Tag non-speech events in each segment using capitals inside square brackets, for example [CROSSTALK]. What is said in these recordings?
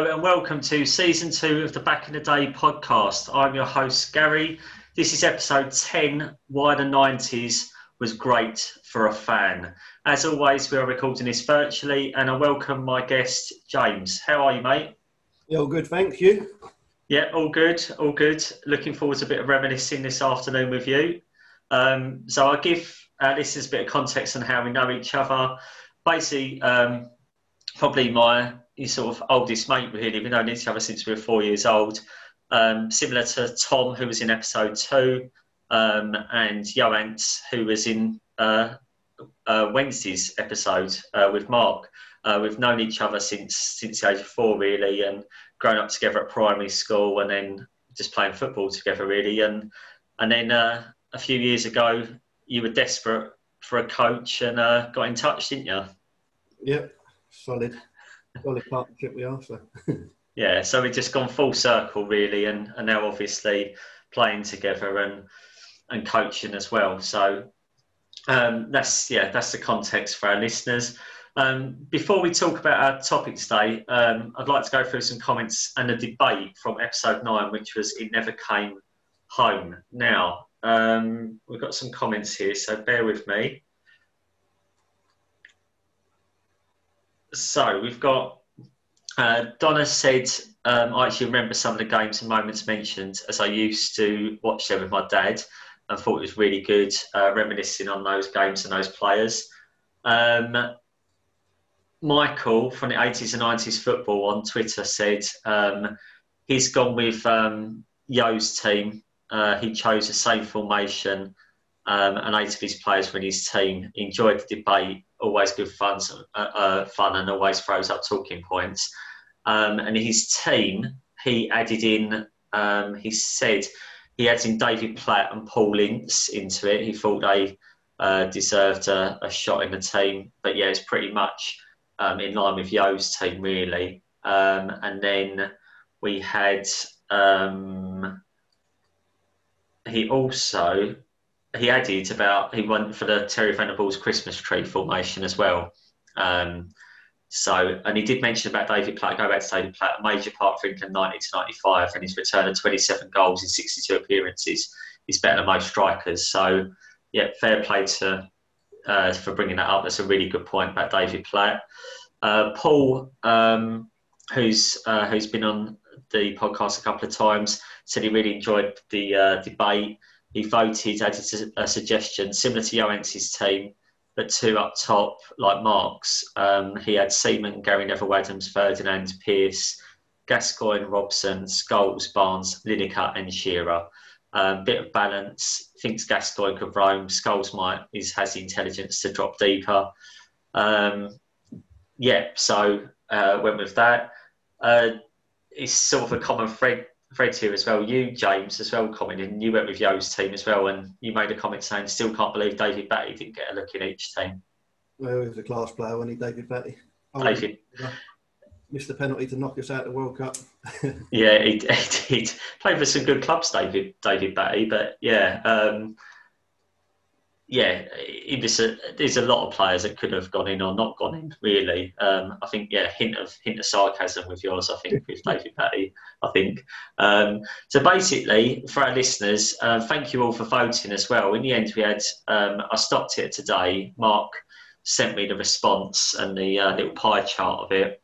Hello and welcome to season two of the Back in the Day podcast. I'm your host, Gary. This is episode 10 Why the 90s Was Great for a Fan. As always, we are recording this virtually, and I welcome my guest, James. How are you, mate? Yeah, all good, thank you. Yeah, all good, all good. Looking forward to a bit of reminiscing this afternoon with you. Um, so I'll give uh, listeners a bit of context on how we know each other. Basically, um, probably my sort of oldest mate, really. We've known each other since we were four years old. Um, similar to Tom, who was in episode two, um, and Joants, who was in uh, uh, Wednesday's episode uh, with Mark. Uh, we've known each other since since the age of four, really, and grown up together at primary school, and then just playing football together, really. And and then uh, a few years ago, you were desperate for a coach and uh, got in touch, didn't you? Yep, solid, solid partnership we are. [LAUGHS] Yeah, so we've just gone full circle, really, and, and now obviously playing together and and coaching as well. So um, that's yeah, that's the context for our listeners. Um, before we talk about our topic today, um, I'd like to go through some comments and a debate from episode nine, which was "It Never Came Home." Now um, we've got some comments here, so bear with me. So we've got uh, Donna said, um, I actually remember some of the games and moments mentioned as I used to watch them with my dad and thought it was really good, uh, reminiscing on those games and those players. Um, Michael from the 80s and 90s football on Twitter said um, he's gone with um, Yo's team. Uh, he chose the same formation um, and eight of his players were in his team. Enjoyed the debate, always good fun, uh, uh, fun and always throws up talking points. Um, and his team, he added in, um, he said he adds in David Platt and Paul Ince into it. He thought they uh, deserved a, a, shot in the team. But yeah, it's pretty much um, in line with Yo's team, really. Um, and then we had, um, he also, he added about, he went for the Terry Venables Christmas tree formation as well. Um, so, and he did mention about David Platt, go back to David Platt, a major part for England 90 to 95, and his return of 27 goals in 62 appearances is better than most strikers. So, yeah, fair play to uh, for bringing that up. That's a really good point about David Platt. Uh, Paul, um, who's uh, who's been on the podcast a couple of times, said he really enjoyed the uh, debate. He voted, added a suggestion similar to Joance's team but two up top, like Mark's, um, he had Seaman, Gary Neville Adams, Ferdinand, Pearce, Gascoigne, Robson, Scholes, Barnes, Lineker, and Shearer. Um, bit of balance. Thinks Gascoigne could roam. Scholes might is has the intelligence to drop deeper. Um, yeah, so uh, went with that. Uh, it's sort of a common thread Fred here as well. You, James, as well, commented. You went with Yo's team as well, and you made a comment saying, "Still can't believe David Batty didn't get a look in each team." Well, he was a class player, wasn't he, David Batty? Oh, David. Missed the penalty to knock us out of the World Cup. [LAUGHS] yeah, he, he did. Played for some good clubs, David David Batty, but yeah, um, yeah, was a, there's a lot of players that could have gone in or not gone in. Really, um, I think yeah, hint of hint of sarcasm with yours. I think with [LAUGHS] David Batty. I think um, so. Basically, for our listeners, uh, thank you all for voting as well. In the end, we had um, I stopped it today. Mark sent me the response and the uh, little pie chart of it.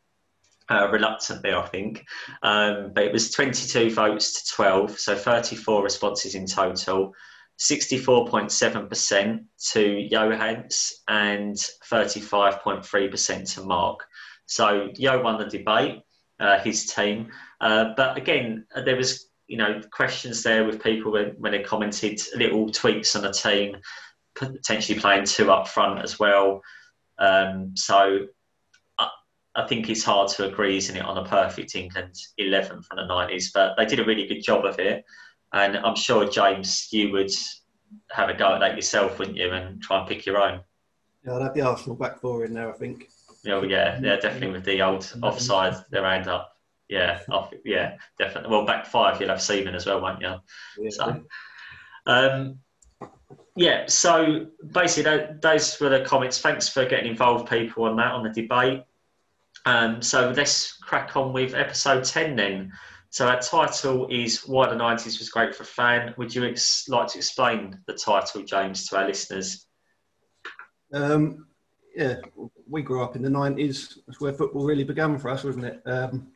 Uh, reluctantly, I think, um, but it was 22 votes to 12, so 34 responses in total. 64.7% to Johans and 35.3% to Mark. So Yo won the debate, uh, his team. Uh, but again, uh, there was you know questions there with people when, when they commented little tweaks on the team, potentially playing two up front as well. Um, so I, I, think it's hard to agree, isn't it, on a perfect England 11 from the 90s. But they did a really good job of it. And I'm sure, James, you would have a go at that yourself, wouldn't you, and try and pick your own? Yeah, I'd have the Arsenal back four in there, I think. Yeah, yeah, yeah, definitely with the old offside, their hand up. Yeah, off, yeah, definitely. Well, back five, you'll have Seaman as well, won't you? Yeah. So, um, yeah, so basically, that, those were the comments. Thanks for getting involved, people, on that, on the debate. Um, so let's crack on with episode 10 then. So our title is Why the 90s Was Great for a Fan. Would you ex- like to explain the title, James, to our listeners? Um, yeah, we grew up in the 90s. That's where football really began for us, wasn't it? Um,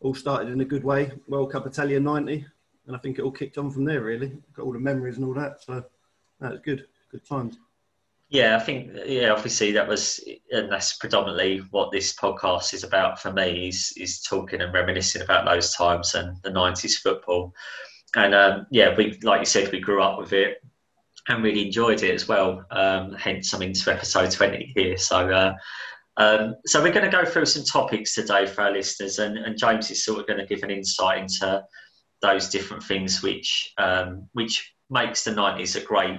all started in a good way. World Cup Italia 90. And I think it all kicked on from there, really. Got all the memories and all that. So that's good. Good times. Yeah, I think yeah, obviously that was, and that's predominantly what this podcast is about for me. Is is talking and reminiscing about those times and the '90s football, and um, yeah, we like you said, we grew up with it and really enjoyed it as well. Um, hence, I'm into episode 20 here. So, uh, um, so we're going to go through some topics today for our listeners, and, and James is sort of going to give an insight into those different things which um, which makes the 90s a great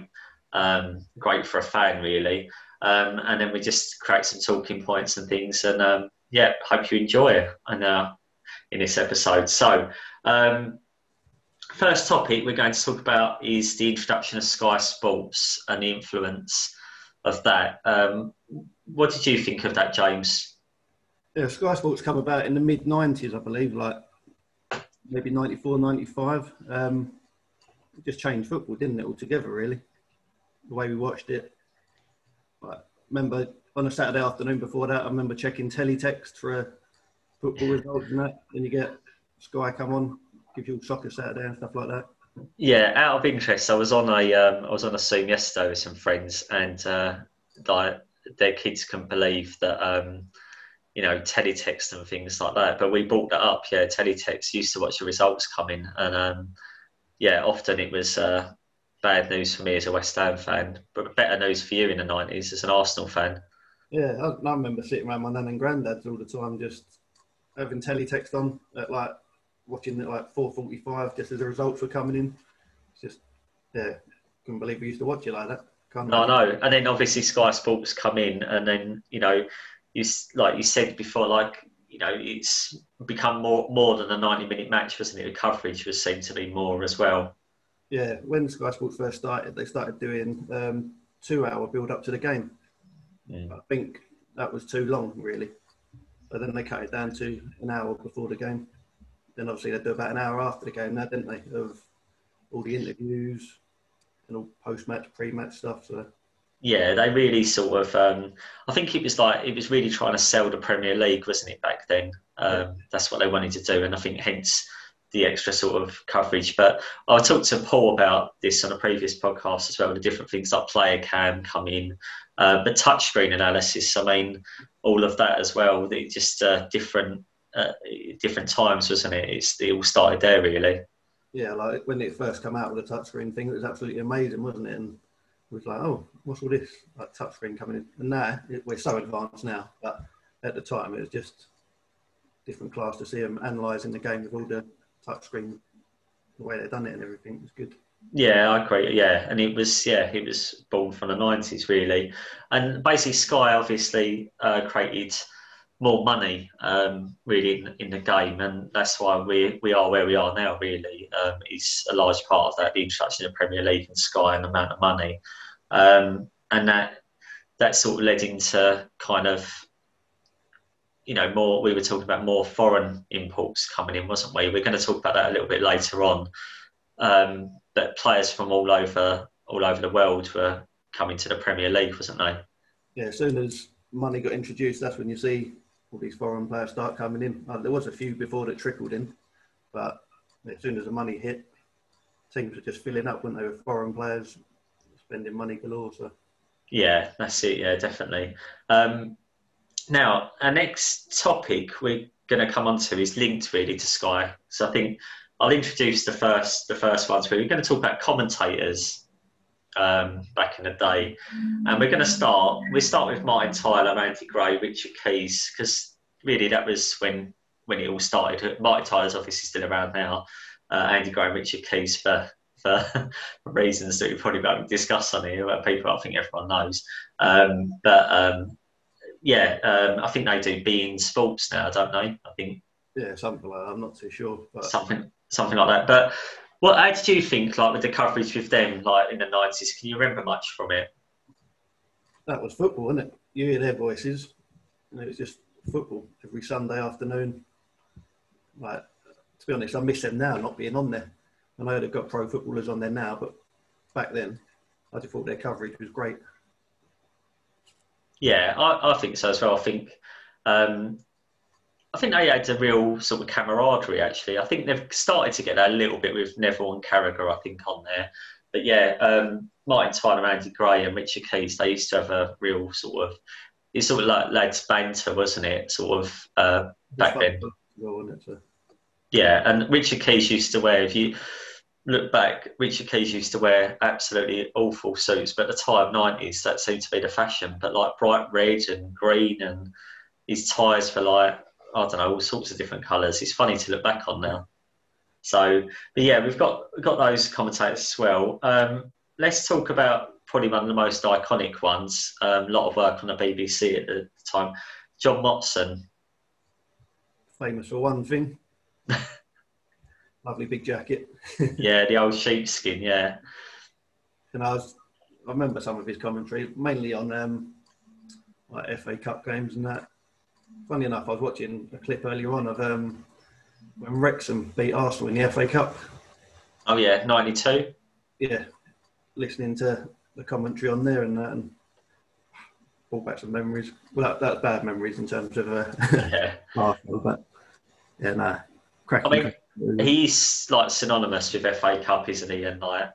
um, great for a fan, really. Um, and then we just create some talking points and things. And um, yeah, hope you enjoy it uh, in this episode. So, um, first topic we're going to talk about is the introduction of Sky Sports and the influence of that. Um, what did you think of that, James? Yeah, Sky Sports come about in the mid 90s, I believe, like maybe 94, 95. Um, just changed football, didn't it, altogether, really? The way we watched it. But remember on a Saturday afternoon before that, I remember checking teletext for a football result and that. Then you get Sky come on, give you soccer Saturday and stuff like that. Yeah, out of interest, I was on a um, I was on a Zoom yesterday with some friends, and uh, their kids couldn't believe that um, you know teletext and things like that. But we brought that up. Yeah, teletext used to watch the results coming, and um, yeah, often it was uh, bad news for me as a West Ham fan, but better news for you in the nineties as an Arsenal fan. Yeah, I, I, remember sitting around my nan and granddad's all the time, just having teletext on at like watching it like four forty five, just as the results were coming in. It's just yeah, couldn't believe we used to watch it like that. Can't no, no, and then obviously Sky Sports come in, and then you know, you like you said before, like you know, it's become more more than a ninety minute match, wasn't it? The coverage was seen to be more as well yeah, when Sky Sports first started, they started doing um, two-hour build-up to the game. Yeah. I think that was too long, really. But then they cut it down to an hour before the game. Then obviously they do about an hour after the game now, didn't they? Of all the interviews and all post-match, pre-match stuff. So yeah, they really sort of. Um, I think it was like it was really trying to sell the Premier League, wasn't it? Back then, um, yeah. that's what they wanted to do, and I think hence the extra sort of coverage. But I talked to Paul about this on a previous podcast as well, the different things like player cam come in, uh, but touchscreen analysis. I mean, all of that as well. They just uh, different uh, different times, wasn't it? It's it all started there really. Yeah, like when it first came out with the touchscreen thing, it was absolutely amazing, wasn't it? And it was like, oh, what's all this like touchscreen coming in? And now it, we're so advanced now, but at the time it was just different class to see them analysing the game with all the touchscreen, the way they've done it and everything was good. Yeah, I agree. Yeah, and it was yeah, it was born from the nineties really, and basically Sky obviously uh, created more money um, really in, in, the game, and that's why we we are where we are now. Really, um, is a large part of that the introduction of Premier League and Sky and the amount of money, um, and that that sort of led into kind of you know, more we were talking about more foreign imports coming in, wasn't we? We're going to talk about that a little bit later on. Um, but players from all over all over the world were coming to the Premier League, wasn't they? Yeah, as soon as money got introduced, that's when you see all these foreign players start coming in. Uh, there was a few before that trickled in, but as soon as the money hit, teams were just filling up, weren't they, with foreign players spending money galore. So. Yeah, that's it. Yeah, definitely. Um, now, our next topic we're going to come on to is linked really to Sky. So I think I'll introduce the first the first ones. We're going to talk about commentators um, back in the day, and we're going to start. We start with Martin Tyler, Andy Gray, Richard Keys, because really that was when when it all started. Martin Tyler's obviously still around now. Uh, Andy Gray and Richard Keys for for [LAUGHS] reasons that we probably won't discuss on here, but people I think everyone knows. Um, but um, yeah, um, I think they do beIN Sports now, I don't they? I think. Yeah, something like that. I'm not too sure. But... Something, something like that. But what? How did you think, like with the coverage with them, like in the nineties? Can you remember much from it? That was football, wasn't it? You hear their voices, and it was just football every Sunday afternoon. Like to be honest, I miss them now not being on there. I know they've got pro footballers on there now, but back then, I just thought their coverage was great. Yeah, I, I think so as well. I think um, I think they had a real sort of camaraderie. Actually, I think they've started to get that a little bit with Neville and Carragher. I think on there, but yeah, um, Martin Tyler, Andy Gray, and Richard Keys. They used to have a real sort of it's sort of like lads banter, wasn't it? Sort of uh, back then. Yeah, and Richard Keys used to wear if you look back, Richard Keys used to wear absolutely awful suits, but at the time, 90s, that seemed to be the fashion. But like bright red and green, and his ties for like, I don't know, all sorts of different colours. It's funny to look back on now. So, but yeah, we've got we've got those commentators as well. Um, let's talk about probably one of the most iconic ones. Um, a lot of work on the BBC at the time. John Motson. Famous for one thing. [LAUGHS] lovely big jacket. [LAUGHS] yeah, the old sheepskin. Yeah. And I was, I remember some of his commentary, mainly on um, like FA Cup games and that. Funny enough, I was watching a clip earlier on of um, when Wrexham beat Arsenal in the FA Cup. Oh yeah, '92. Yeah, listening to the commentary on there and that, and brought back some memories. Well, that, that's bad memories in terms of uh, yeah. [LAUGHS] Arsenal, but yeah, nah, cracking. I mean, he's like synonymous with FA Cup, isn't he? And like,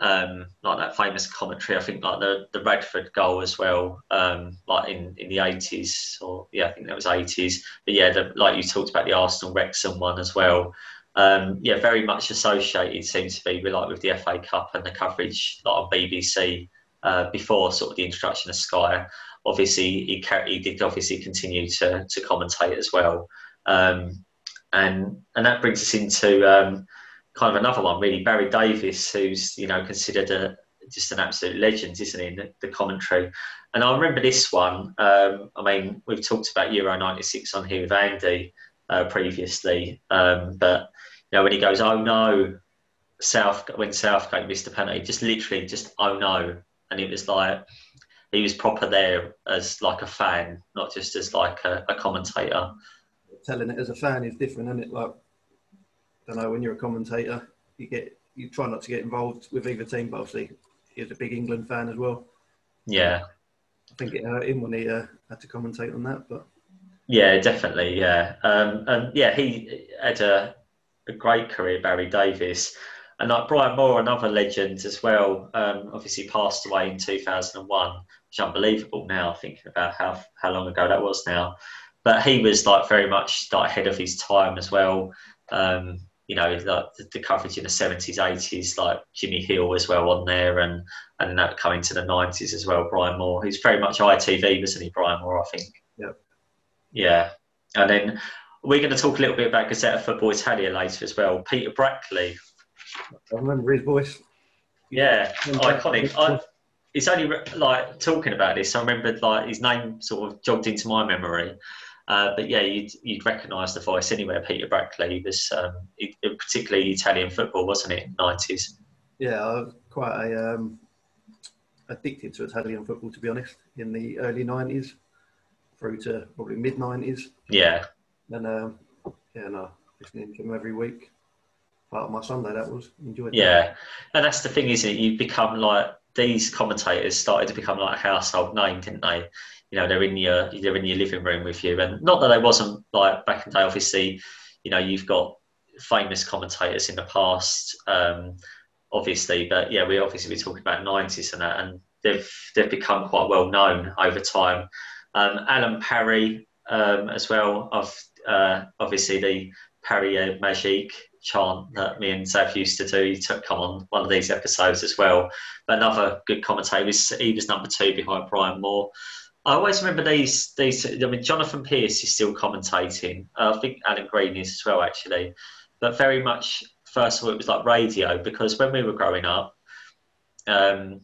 um, like that famous commentary. I think like the the Radford goal as well, um, like in, in the eighties or yeah, I think that was eighties. But yeah, the, like you talked about the Arsenal Wrexham one as well. Um, yeah, very much associated seems to be with like with the FA Cup and the coverage like on BBC uh, before sort of the introduction of Sky. Obviously, he, he did obviously continue to to commentate as well. Um, and and that brings us into um, kind of another one, really, Barry Davies, who's you know considered a just an absolute legend, isn't he? In the, the commentary, and I remember this one. Um, I mean, we've talked about Euro '96 on here with Andy uh, previously, um, but you know when he goes, "Oh no," South when Southgate missed a penalty, just literally just "Oh no," and it was like he was proper there as like a fan, not just as like a, a commentator telling it as a fan is different, isn't it? Like, I don't know, when you're a commentator, you get you try not to get involved with either team, but obviously he's a big England fan as well. Yeah. I think it hurt him when he uh, had to commentate on that, but. Yeah, definitely. Yeah, um, and yeah, he had a, a great career, Barry Davies, and like Brian Moore, another legend as well. Um, obviously passed away in 2001, which is unbelievable now, thinking about how how long ago that was now but he was like very much like ahead of his time as well. Um, you know, like the, the, coverage in the seventies, eighties, like Jimmy Hill as well on there, and and that coming to the nineties as well. Brian Moore, he's very much ITV, wasn't he, Brian Moore? I think. Yeah. Yeah, and then we're going to talk a little bit about Gazzetta Football Italia later as well. Peter Brackley. I remember his voice. Yeah, iconic. I, it's only like talking about this. I remembered like his name sort of jogged into my memory. Uh, but yeah, you'd, you'd recognise the voice anywhere. Peter Brackley was um, it, particularly Italian football, wasn't it? Nineties. Yeah, I was quite a, um, addicted to Italian football, to be honest, in the early nineties through to probably mid nineties. Yeah. And um, yeah, no, listening to him every week. Part of my Sunday, that was enjoyed. Yeah, that. and that's the thing, isn't it? You become like these commentators started to become like a household name, didn't they? You know they're in your they're in your living room with you and not that they wasn't like back in the day obviously you know you've got famous commentators in the past um, obviously but yeah we obviously we're talking about 90s and that and they've they've become quite well known over time um, Alan Parry um, as well of uh, obviously the Paris Magique chant that me and Zav used to do. He took come on one of these episodes as well. But another good commentator. He was number two behind Brian Moore. I always remember these. These. I mean, Jonathan Pearce is still commentating. Uh, I think Alan Green is as well, actually. But very much, first of all, it was like radio because when we were growing up, um,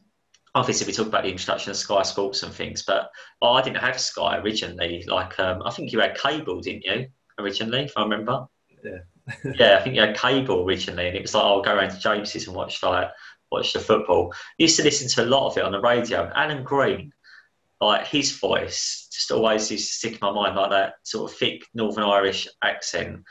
obviously we talk about the introduction of Sky Sports and things, but oh, I didn't have Sky originally. Like, um, I think you had cable, didn't you? Originally, if I remember. Yeah. [LAUGHS] yeah, I think you had cable originally, and it was like, oh, I'll go around to James's and watch like watch the football. I used to listen to a lot of it on the radio. Alan Green like his voice just always used to stick in my mind like that sort of thick Northern Irish accent.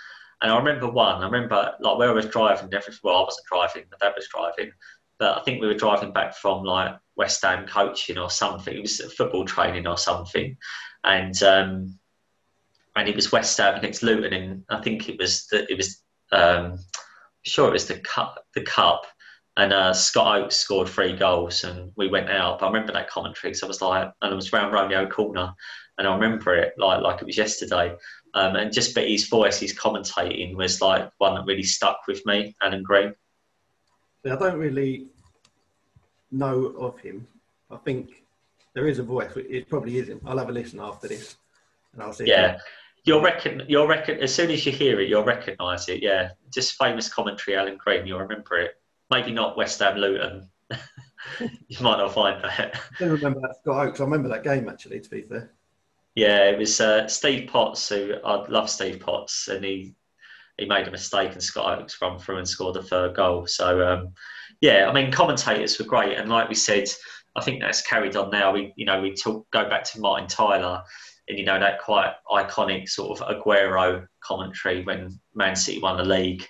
And I remember one, I remember like where I was driving, well, I wasn't driving, my dad was driving, but I think we were driving back from like West Ham coaching or something. It was football training or something. And, um, and it was West Ham against Luton, and I think it was the, it was um, sure it was the cup, the cup, and uh, Scott Oakes scored three goals, and we went out. But I remember that commentary because I was like, and it was round Romeo Corner, and I remember it like like it was yesterday. Um, and just but his voice, his commentating was like one that really stuck with me, Alan Green. I don't really know of him. I think there is a voice. It probably is him. I'll have a listen after this, and I'll see. Yeah, you'll reckon. You'll reckon as soon as you hear it, you'll recognise it. Yeah, just famous commentary, Alan Green. You'll remember it. Maybe not West Ham Luton. [LAUGHS] you might not find that. I don't remember that Scott Oakes. I remember that game actually. To be fair. Yeah, it was uh, Steve Potts who I love Steve Potts, and he he made a mistake and Scott Oakes run through and scored the third goal. So um, yeah, I mean commentators were great, and like we said, I think that's carried on now. We you know we talk go back to Martin Tyler, and you know that quite iconic sort of Aguero commentary when Man City won the league.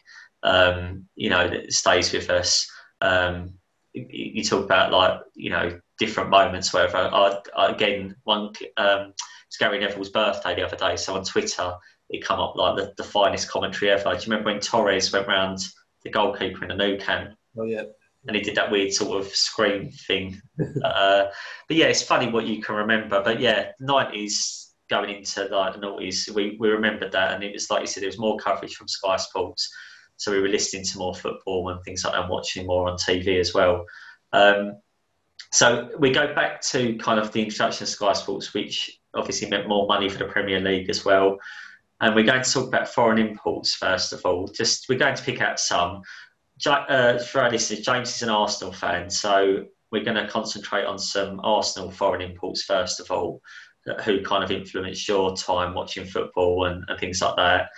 Um, you know that stays with us. Um, you, talk about like you know different moments. Wherever I, I, again one. Um, it's Gary Neville's birthday the other day, so on Twitter it come up like the, the finest commentary ever. Do you remember when Torres went round the goalkeeper in the Nou Camp? Oh yeah. And he did that weird sort of scream thing. [LAUGHS] uh, but yeah, it's funny what you can remember. But yeah, nineties going into like the noughties, we, we remembered that, and it was like you said, there was more coverage from Sky Sports, so we were listening to more football and things like that, and watching more on TV as well. Um, so we go back to kind of the introduction of Sky Sports, which obviously meant more money for the Premier League as well. And we're going to talk about foreign imports first of all. Just we're going to pick out some. Uh, for our listeners, James is an Arsenal fan, so we're going to concentrate on some Arsenal foreign imports first of all, who kind of influenced your time watching football and, and things like that.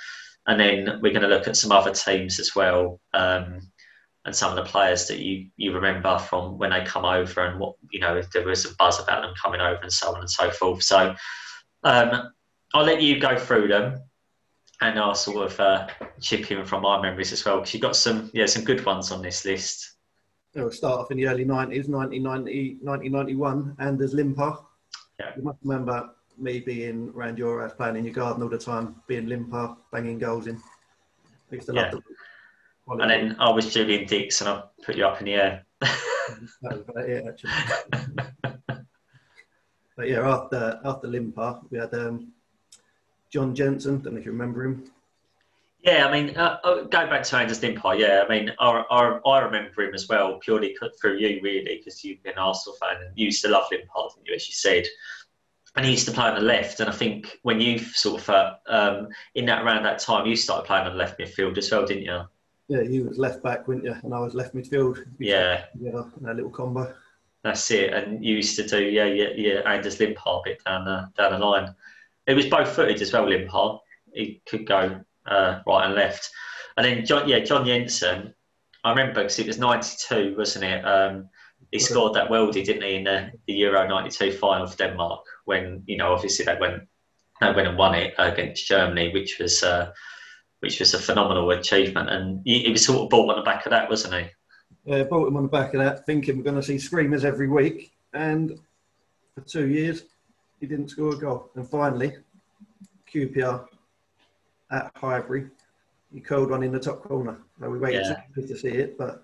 And then we're going to look at some other teams as well, um, and some of the players that you, you remember from when they come over and what you know if there was a buzz about them coming over and so on and so forth. So um, I'll let you go through them and I'll sort of uh, chip in from my memories as well because you've got some yeah some good ones on this list. It'll start off in the early 90s, 1990, 1991, and there's Limpar. Yeah. You must remember me being around your house playing in your garden all the time, being Limpar, banging goals in. I used to love yeah. the And then I was Julian Dicks and I put you up in the air. that was about it, actually. but yeah, after, after Limpar, we had um, John Jensen. Don't know if you remember him. Yeah, I mean, uh, uh go back to Anders Limpar. Yeah, I mean, I, I, I remember him as well, purely through you, really, because you've been an Arsenal fan and you used to love Limpar, didn't you, as you said. And he used to play on the left. And I think when you sort of, uh, um, in that around that time, you started playing on the left midfield as well, didn't you? Yeah, you was left back, weren't you? And I was left midfield. Yeah. Yeah, a little combo. That's it. And you used to do, yeah, yeah, yeah, Anders Limpar bit down the, down the line. It was both footed as well, Limpar. He could go uh, right and left. And then, John, yeah, John Jensen, I remember because it was 92, wasn't it? Um, he scored that worldie, didn't he, in the, the Euro 92 final for Denmark when, you know, obviously they went, they went and won it against Germany, which was, uh, which was a phenomenal achievement. And he, he was sort of brought on the back of that, wasn't he? Yeah, brought him on the back of that, thinking we're going to see screamers every week. And for two years, he didn't score a goal. And finally, QPR at Highbury, he curled one in the top corner. Now we waited yeah. to see it, but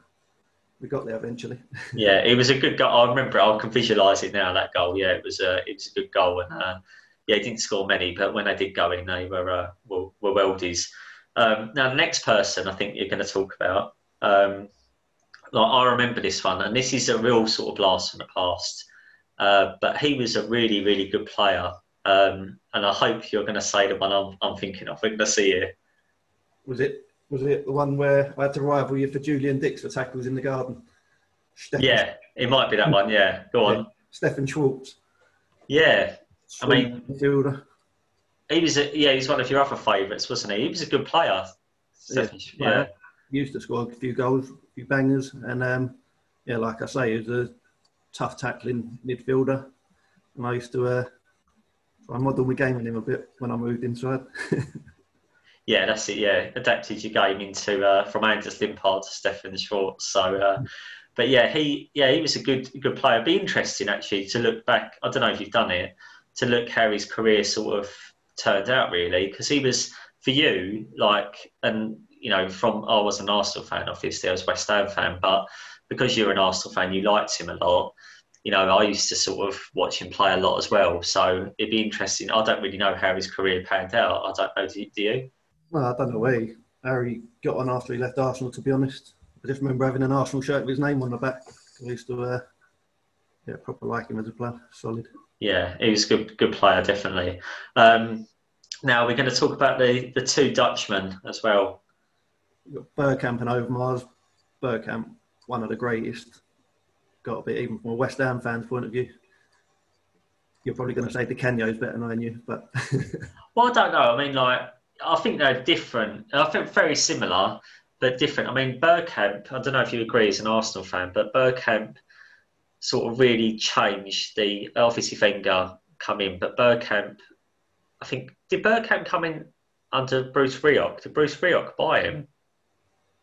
we got there eventually. [LAUGHS] yeah, it was a good goal. I remember. I can visualise it now. That goal. Yeah, it was a it was a good goal, and uh, yeah, he didn't score many, but when they did go in, they were uh, were, were weldies. Um, now, the next person I think you're going to talk about. Um, like, I remember this one, and this is a real sort of blast from the past. Uh, but he was a really, really good player. Um, and I hope you're going to say the one I'm, I'm thinking of. We're going to see it. Was it was it the one where I had to rival you for Julian Dicks for tackles in the garden? Stefan yeah, it might be that one. Yeah, go on. Yeah. Stefan Schwarz. Yeah, I mean, midfielder. He was a, yeah, he's one of your other favourites, wasn't he? He was a good player. Yeah, yeah. He used to score a few goals, a few bangers, and um, yeah, like I say, he was a tough tackling midfielder. and I used to uh, try and model my game on him a bit when I moved inside. [LAUGHS] yeah, that's it. Yeah, adapted your game into uh, from Anders Limpar to Stefan Schwarz. So, uh, but yeah, he yeah he was a good good player. It'd be interesting actually to look back. I don't know if you've done it to look how his career sort of turned out really because he was for you like and you know from I was an Arsenal fan obviously I was West Ham fan but because you're an Arsenal fan you liked him a lot you know I used to sort of watch him play a lot as well so it'd be interesting I don't really know how his career panned out I don't know do, do you well I don't know where he, how he got on after he left Arsenal to be honest I just remember having an Arsenal shirt with his name on the back I used to uh, yeah proper like him as a player solid yeah, he was a good, good player, definitely. Um, now we're going to talk about the, the two Dutchmen as well. You got Bergkamp and Overmars. Bergkamp, one of the greatest. Got a bit even from a West Ham fan's point of view. You're probably going to say Di Canio's better than you, but. [LAUGHS] well, I don't know. I mean, like, I think they're different. I think very similar, but different. I mean, Bergkamp, I don't know if you agree as an Arsenal fan, but Bergkamp sort of really changed the obviously Wenger come in, but Bergkamp, I think did Bergkamp come in under Bruce Rioch? Did Bruce Rioch buy him?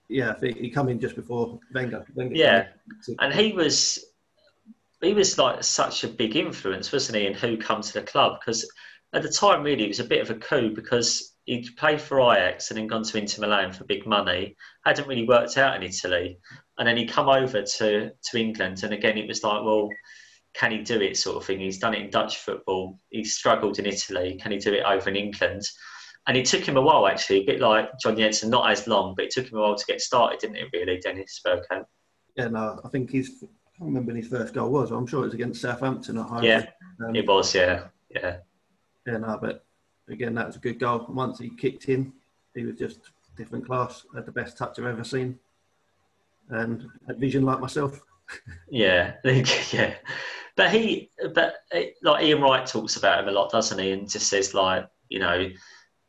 Yeah, I think he come in just before Wenger. Wenger yeah, and he was he was like such a big influence, wasn't he, in who come to the club? Because at the time, really, it was a bit of a coup because he'd played for Ajax and then gone to Inter Milan for big money. Hadn't really worked out in Italy, and then he'd come over to to England, and again it was like, well, can he do it, sort of thing. He's done it in Dutch football. He struggled in Italy. Can he do it over in England? And it took him a while, actually, a bit like John Jensen, not as long, but it took him a while to get started, didn't it? Really, Dennis Bergkamp. Yeah, no, I think he's. I can't remember when his first goal was. I'm sure it was against Southampton at home. Yeah, um, it was. Yeah, yeah. Yeah, no, but again, that was a good goal. Once he kicked in, he was just different class. Had the best touch I've ever seen and had vision like myself. [LAUGHS] yeah, [LAUGHS] yeah. But he, but like Ian Wright talks about him a lot, doesn't he? And just says like, you know,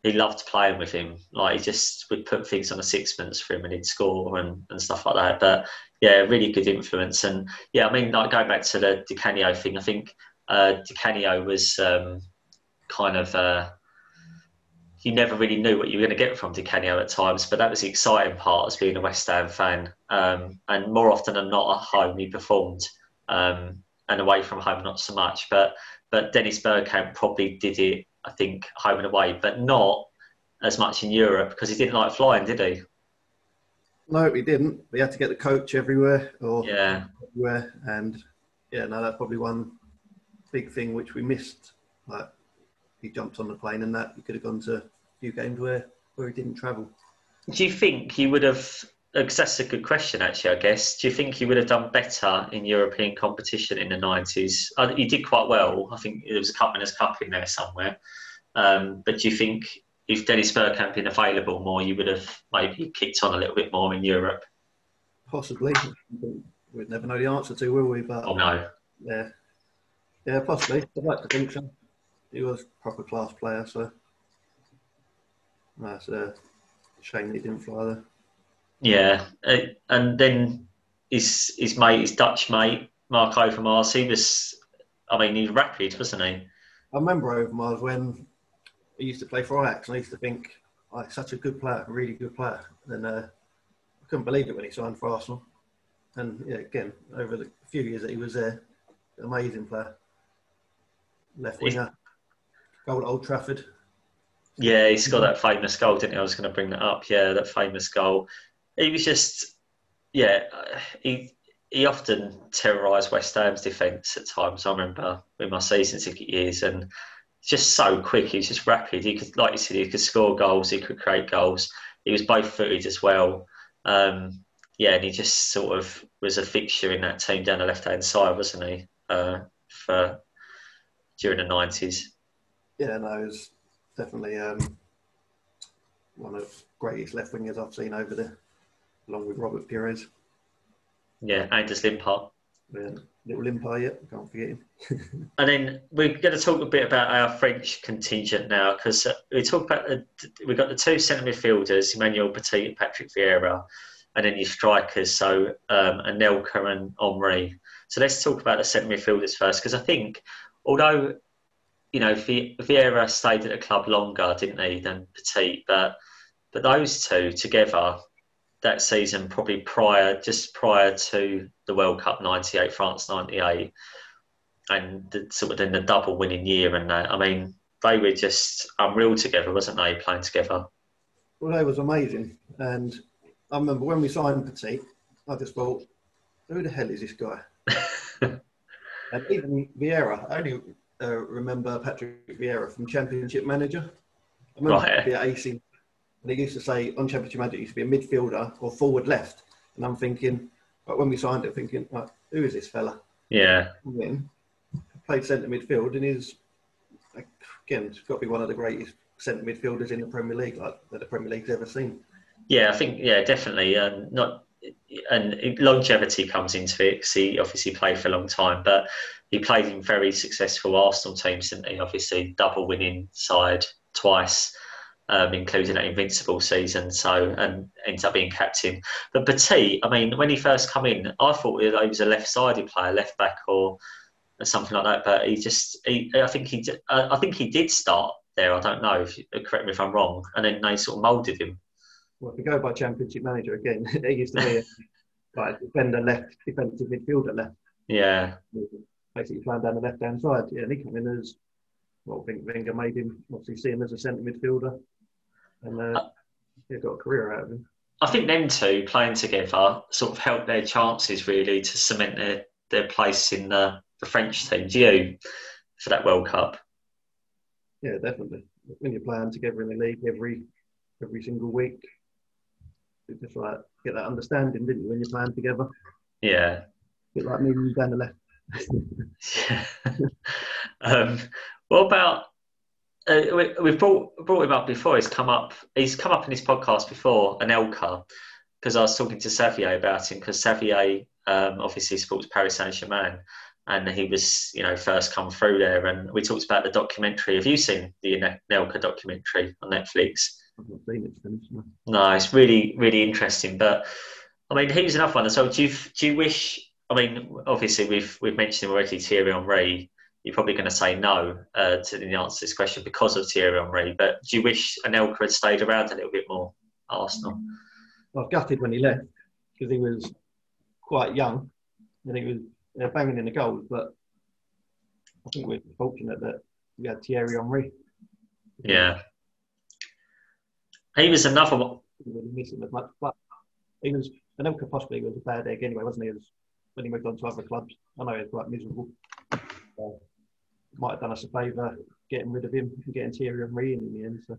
he loved playing with him. Like he just would put things on a sixpence for him and he'd score and, and stuff like that. But yeah, really good influence. And yeah, I mean, like going back to the Di Canio thing, I think uh, Di Canio was um, kind of. Uh, you never really knew what you were going to get from Di Canio at times, but that was the exciting part as being a West Ham fan. Um, and more often than not, at home he performed, um, and away from home not so much. But but Dennis Bergkamp probably did it, I think, home and away, but not as much in Europe because he didn't like flying, did he? No, he didn't. We had to get the coach everywhere, or yeah, everywhere, and yeah, no, that's probably one big thing which we missed. Like he jumped on the plane and that he could have gone to few games where where he didn't travel. Do you think he would have? That's a good question, actually. I guess. Do you think he would have done better in European competition in the nineties? Uh, he did quite well. I think there was a Cup Winners' Cup in there somewhere. Um, but do you think if Dennis Bergkamp had been available more, you would have maybe kicked on a little bit more in Europe? Possibly. We'd never know the answer to, will we? But oh no. Yeah, yeah, possibly. I'd like to think so he was a proper class player, so that's a shame that he didn't fly there. Yeah, uh, and then his his mate, his Dutch mate, Mark Overmars, he was, I mean, he was rapid, wasn't he? I remember Overmars when he used to play for Ajax, and I used to think, like, such a good player, a really good player. And uh, I couldn't believe it when he signed for Arsenal. And yeah, again, over the few years that he was there, amazing player. Left winger goal at Old Trafford. Yeah, he scored that famous goal, didn't he? I was going to bring that up. Yeah, that famous goal. He was just, yeah, he he often terrorised West Ham's defence at times. I remember in my season ticket years, and just so quick. He was just rapid. He could, like you said, he could score goals. He could create goals. He was both footed as well. Um, yeah, and he just sort of was a fixture in that team down the left hand side, wasn't he? Uh, for during the nineties yeah, no, he's definitely um, one of the greatest left wingers I've seen over there, along with Robert Pires. Yeah, Anders Limpar. Yeah, little Limpar, yeah, can't forget him. [LAUGHS] and then we're going to talk a bit about our French contingent now because uh, we talk about the, we've got the two centre midfielders, Emmanuel Petit and Patrick Vieira, and then your strikers, so um, Anelka and Henry. So let's talk about the centre midfielders first because I think although you know Vieira stayed at the club longer, didn't he, than Petit, but but those two together that season, probably prior, just prior to the World Cup '98, France '98, and the, sort of in the double winning year, and that. I mean, they were just unreal together, wasn't they, playing together? Well, they was amazing, and I remember when we signed Petit, I just thought, who the hell is this guy? [LAUGHS] and even Vieira, only uh, remember Patrick Vieira from Championship Manager. I remember right. be at AC, and he used to say on Championship Manager, he used to be a midfielder or forward left. And I'm thinking, but when we signed it, thinking, like, who is this fella? Yeah. Then played centre midfield, and he's again, it's got to be one of the greatest centre midfielders in the Premier League, like that the Premier League's ever seen. Yeah, I think yeah, definitely. Um, not and longevity comes into it because he obviously played for a long time, but he played in very successful Arsenal teams, didn't he? Obviously, double winning side twice, um, including that invincible season. So and ends up being captain. But Petit, I mean, when he first come in, I thought he was a left-sided player, left back or something like that. But he just, he, I think he, I think he did start there. I don't know. If, correct me if I'm wrong. And then they sort of moulded him. Well, if we go by Championship manager again, [LAUGHS] he used to be a like defender left, defensive midfielder left. Yeah. Basically playing down the left hand side. Yeah, and he came in as well. I think Wenger made him obviously see him as a centre midfielder, and uh, uh, he got a career out of him. I think them two playing together sort of helped their chances really to cement their, their place in the, the French team. Do you for that World Cup? Yeah, definitely. When you're playing together in the league every every single week, just like get that understanding, didn't you, when you're playing together? Yeah. bit like you down the left. yeah. [LAUGHS] um, what about uh, we, have brought brought him up before. He's come up. He's come up in his podcast before, Anelka, because I was talking to Savier about him. Because Savier um, obviously supports Paris Saint Germain, and he was you know first come through there. And we talked about the documentary. Have you seen the Anelka documentary on Netflix? I've not seen it. Finished, no. no, it's really, really interesting. But I mean, he's another one. So, do you do you wish? I mean, obviously, we've we've mentioned already, Thierry Henry. You're probably going to say no uh, to the answer to this question because of Thierry Henry. But do you wish Anelka had stayed around a little bit more Arsenal? I was gutted when he left because he was quite young and he was uh, banging in the goals. But I think we're fortunate that we had Thierry Henry. Yeah. He was another one. Really miss him as much, but he was. Anelka possibly was a bad egg anyway, wasn't he? Was, when he moved on to other clubs, I know he was quite miserable. So, might have done us a favour getting rid of him and getting Thierry Henry in, in the end. So.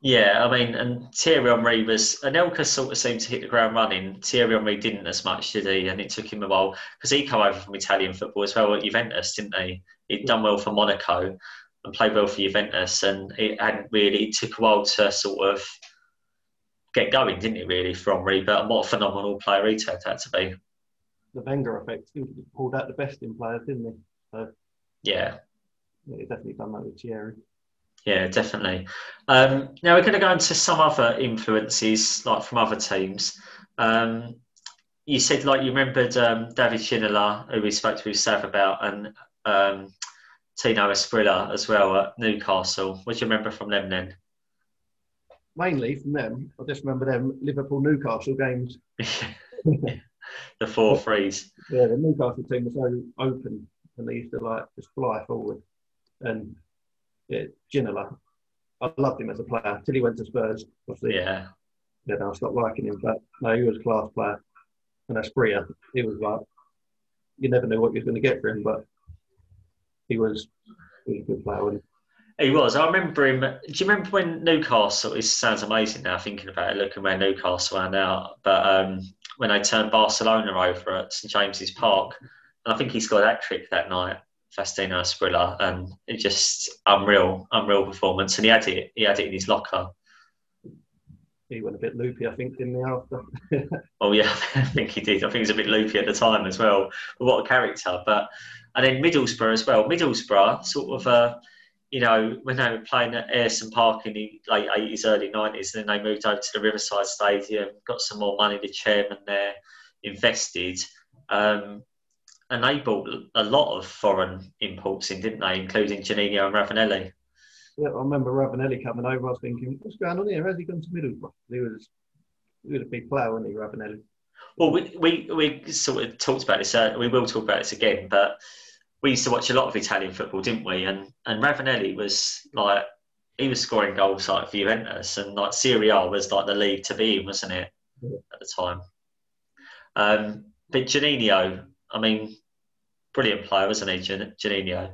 Yeah, I mean, and Thierry Henry was Anelka sort of seemed to hit the ground running. Thierry Henry didn't as much, did he? And it took him a while because he came over from Italian football as well at Juventus, didn't he? He'd done well for Monaco and played well for Juventus, and it hadn't really. It took a while to sort of get going, didn't it? Really, for Henry, but what a phenomenal player he turned out to be. The Wenger effect. He pulled out the best in players, didn't he? So, yeah. yeah, he definitely done that with Thierry. Yeah, definitely. Um, now we're going to go into some other influences, like from other teams. Um, you said, like, you remembered um, David Ginola, who we spoke to with Sav about, and um, Tino Asprilla as well at Newcastle. What do you remember from them then? Mainly from them, I just remember them Liverpool Newcastle games. [LAUGHS] [LAUGHS] the four threes. Yeah, the Newcastle team was so open and they used to like just fly forward. And yeah, Ginola, I loved him as a player till he went to Spurs. Obviously. Yeah. Yeah, I stopped liking him, but no, he was a class player. And Asprilla, he was like, you never knew what you were going to get for him, but he was, he good player. He was. I remember him. Do you remember when Newcastle? It sounds amazing now thinking about it, looking where Newcastle are now. But um, when they turned Barcelona over at St James's Park, and I think he scored that trick that night, Faustino Asprilla, and it just unreal, unreal performance. And he had it. He had it in his locker. He went a bit loopy, I think, didn't he? After. [LAUGHS] oh yeah, [LAUGHS] I think he did. I think he was a bit loopy at the time as well. But what a character! But and then Middlesbrough as well. Middlesbrough, sort of, uh, you know, when they were playing at Ayresome Park in the late 80s, early 90s, and then they moved over to the Riverside Stadium, got some more money, the chairman there invested. Um, and they bought a lot of foreign imports in, didn't they, including Juninho and Ravanelli. Yeah, I remember Ravanelli coming over. I was thinking, what's going on here? How's he gone to Middlesbrough? He was, he was a big player, wasn't he, Ravanelli? Well, we, we, we sort of talked about this. Uh, we will talk about this again, but we used to watch a lot of Italian football, didn't we? And and Ravanelli was like he was scoring goals like for Juventus, and like Serie A was like the league to be in, wasn't it, at the time? Um, but Juninho, I mean, brilliant player, wasn't he, Juninho?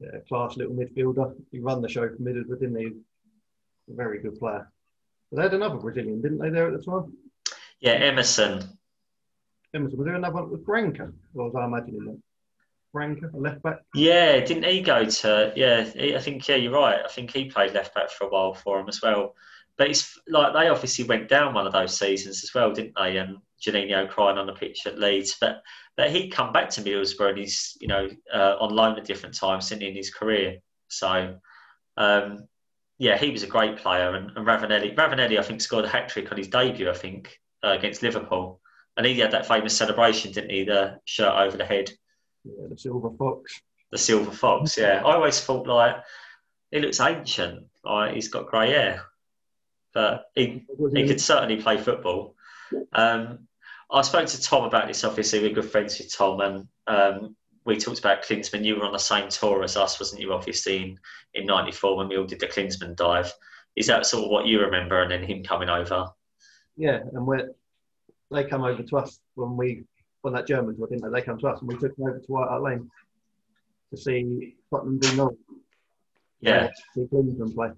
Yeah, class little midfielder. He ran the show for Middlesbrough, didn't he? Very good player. But they had another Brazilian, didn't they, there at the time? Yeah, Emerson. Emerson. Was there another one with? Or was I imagining that? Branca, left back? Yeah, didn't he go to? Yeah, I think, yeah, you're right. I think he played left back for a while for him as well. But it's like they obviously went down one of those seasons as well, didn't they? And Juninho crying on the pitch at Leeds. But but he'd come back to Middlesbrough and he's, you know, uh, on loan at different times in his career. So, um, yeah, he was a great player. And, and Ravanelli, Ravanelli, I think, scored a hat trick on his debut, I think, uh, against Liverpool. And he had that famous celebration, didn't he? The shirt over the head. Yeah, the silver fox. The silver fox, yeah. I always thought, like, he looks ancient. Like, he's got grey hair. But he, he could certainly play football. Um, I spoke to Tom about this. Obviously, we're good friends with Tom, and um, we talked about Klinsmann. You were on the same tour as us, wasn't you? Obviously, in '94 when we all did the Klinsmann dive. Is that sort of what you remember, and then him coming over? Yeah, and we they come over to us when we on that German tour, didn't they? They come to us, and we took them over to White Hart Lane to see Tottenham do Norwich. Yeah, see Klinsmann play,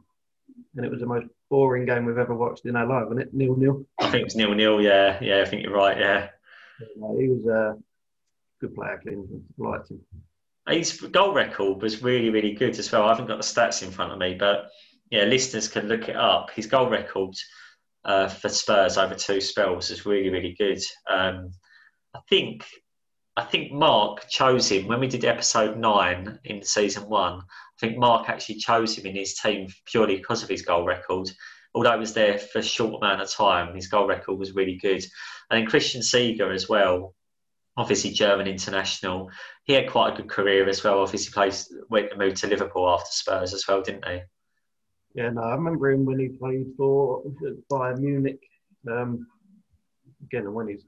and it was the most boring game we've ever watched in our life, wasn't it? Nil nil. I think it was nil nil. Yeah, yeah, I think you're right. Yeah, yeah he was a good player. Clinton liked him. His goal record was really, really good as well. I haven't got the stats in front of me, but yeah, listeners can look it up. His goal record uh, for Spurs over two spells is really, really good. Um, I think I think Mark chose him when we did episode nine in season one. I think Mark actually chose him in his team purely because of his goal record. Although he was there for a short amount of time, his goal record was really good. And then Christian Ziege as well, obviously German international. He had quite a good career as well. Obviously, plays went to move to Liverpool after Spurs as well, didn't he? Yeah, no, I remember him when he played for Bayern Munich. Um, again, when he's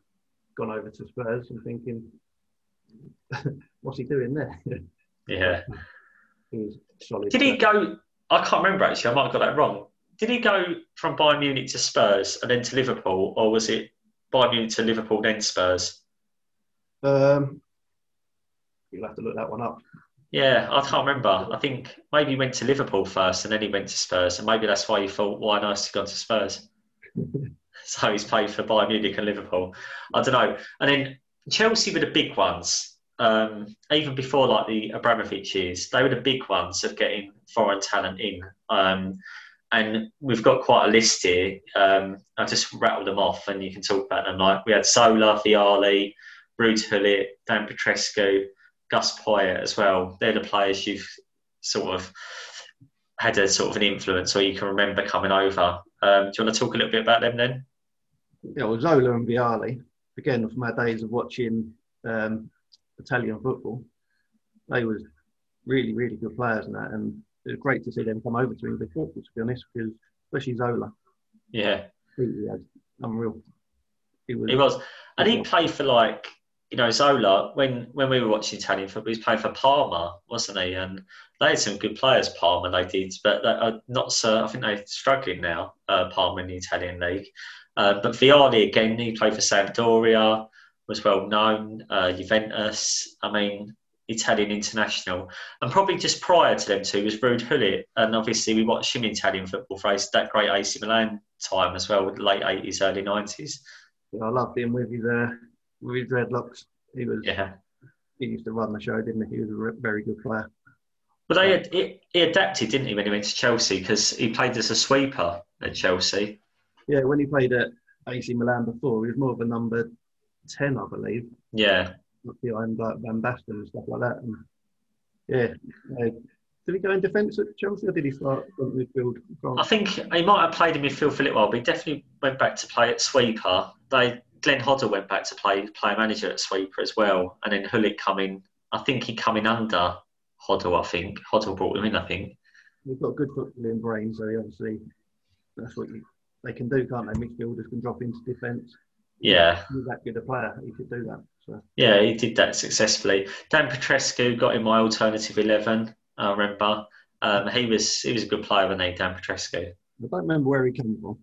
gone over to Spurs, I'm thinking, [LAUGHS] what's he doing there? [LAUGHS] yeah. He's solid. Did he go? I can't remember actually. I might have got that wrong. Did he go from Bayern Munich to Spurs and then to Liverpool, or was it Bayern Munich to Liverpool then Spurs? Um, you'll have to look that one up. Yeah, I can't remember. I think maybe he went to Liverpool first and then he went to Spurs, and maybe that's why he thought, why nice to go to Spurs. [LAUGHS] so he's played for Bayern Munich and Liverpool. I don't know. And then Chelsea were the big ones um, even before like the Abramovich years, they were the big ones of getting foreign talent in. Um, and we've got quite a list here. Um, I just rattled them off, and you can talk about them. Like we had Zola, Vialli, Ruud Dan Petrescu, Gus Poyet as well. They're the players you've sort of had a sort of an influence, or you can remember coming over. Um, do you want to talk a little bit about them then? Yeah, well, Zola and Vialli. Again, from our days of watching um, Italian football. They was really, really good players and that, and it was great to see them come over to English football. To be honest, because especially Zola. Yeah. He had unreal. He was. He was, and he played for like you know Zola when when we were watching Italian football. He playing for Parma, wasn't he? And they had some good players, Parma. They did, but they are not so. I think they're struggling now. Uh, Parma in the Italian league. Uh, but Vialli again, he played for Sampdoria was well known, uh, Juventus, I mean, Italian international. And probably just prior to them two was Ruud Gullit. And obviously, we watched him in Italian football for that great AC Milan time as well, late 80s, early 90s. Yeah, I loved him with you uh, with his dreadlocks. He was, yeah. He used to run the show, didn't he? He was a very good player. Well, they had, he, he adapted, didn't he, when he went to Chelsea? Because he played as a sweeper at Chelsea. Yeah, when he played at AC Milan before, he was more of a number 10, I believe. Yeah. Behind like Van Basten and stuff like that. And yeah. Did he go in defence at Chelsea or did he start midfield? I think he might have played in midfield for a little while, but he definitely went back to play at sweeper. They Glenn Hoddle went back to play player manager at sweeper as well, and then Gullit coming. in. I think he come in under Hoddle. I think Hoddle brought him in. I think We've got good footballing brains, so obviously that's what you, they can do, can't they? Midfielders can drop into defence. yeah, He's that good a player. He could do that. So yeah, he did that successfully. Dan Petrescu got in my alternative eleven. I remember um, he was he was a good player when they Dan Petrescu. I don't remember where he came from.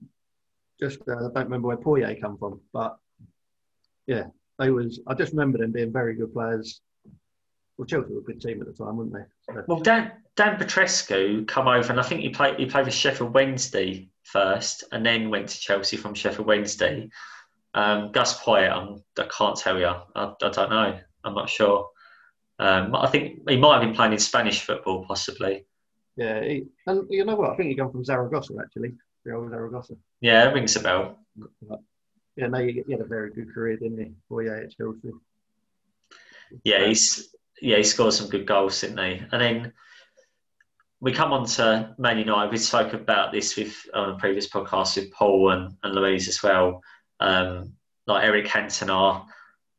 Just uh, I don't remember where Poyet come from, but yeah, they was. I just remember them being very good players. Well, Chelsea were a good team at the time, weren't they? So, Well, Dan Dan Petrescu come over, and I think he played he played with Sheffield Wednesday first, and then went to Chelsea from Sheffield Wednesday. Um, Gus Poyet, I'm, I can't tell you. I, I don't know. I'm not sure. Um, I think he might have been playing in Spanish football, possibly. yeah, he, and you know what? I think he come from Zaragoza actually. The old Zaragoza. Yeah, it rings a bell. But, yeah, no, he, had a very good career, didn't he? Poyet at Chelsea. Yeah, he's yeah he scored some good goals, didn't he? And then we come on to Man United. We spoke about this with on a previous podcast with Paul and, and Louise as well. Um, like Eric Cantona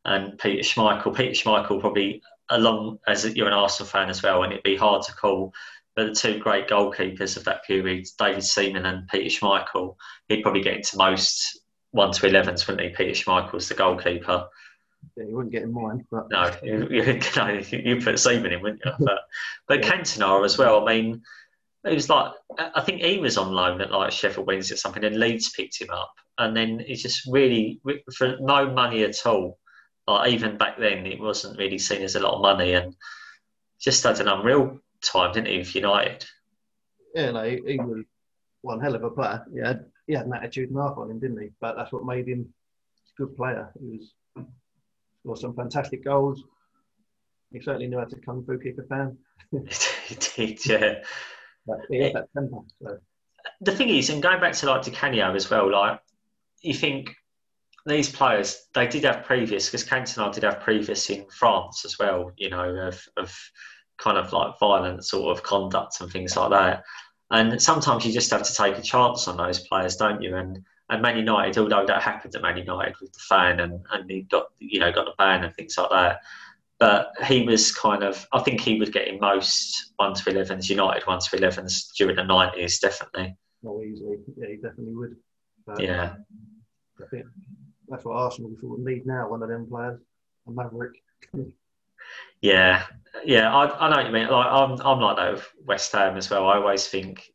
and Peter Schmeichel. Peter Schmeichel probably along as you're an Arsenal fan as well, and it'd be hard to call. But the two great goalkeepers of that period, David Seaman and Peter Schmeichel, he'd probably get into most one to 11s, wouldn't he? Peter Schmeichel's the goalkeeper. Yeah, he wouldn't get in mine, but No, [LAUGHS] you, you, [LAUGHS] no, you put Seaman in, wouldn't you? [LAUGHS] But, but Cantona as well. I mean, it was like I think he was on loan at like Sheffield Wednesday or something, and Leeds picked him up, and then he just really for no money at all. Like even back then, it wasn't really seen as a lot of money, and just had an unreal time, didn't he, with United? yeah, no, he, he was one hell of a player. He had, he had an attitude and half on him, didn't he? But that's what made him a good player. He was scored some fantastic goals. He certainly knew how to kung fu kick a fan. [LAUGHS] he did, yeah. But he had that temper. So the thing is, and going back to like Di Canio as well, like you think these players they did have previous because Cantona did have previous in France as well, you know, of, of kind of like violent sort of conduct and things like that. And sometimes you just have to take a chance on those players, don't you? And and Man United, although that happened at Man United with the fan and, and he got you know got the ban and things like that. But he was kind of I think he would get in most one to elevens, United one to elevens during the nineties, definitely. not easily. Yeah, he definitely would. But Yeah. I think that's what Arsenal would need now. One of them players, a maverick. Yeah, yeah, I, I know what you mean. Like I'm, I'm like that with West Ham as well. I always think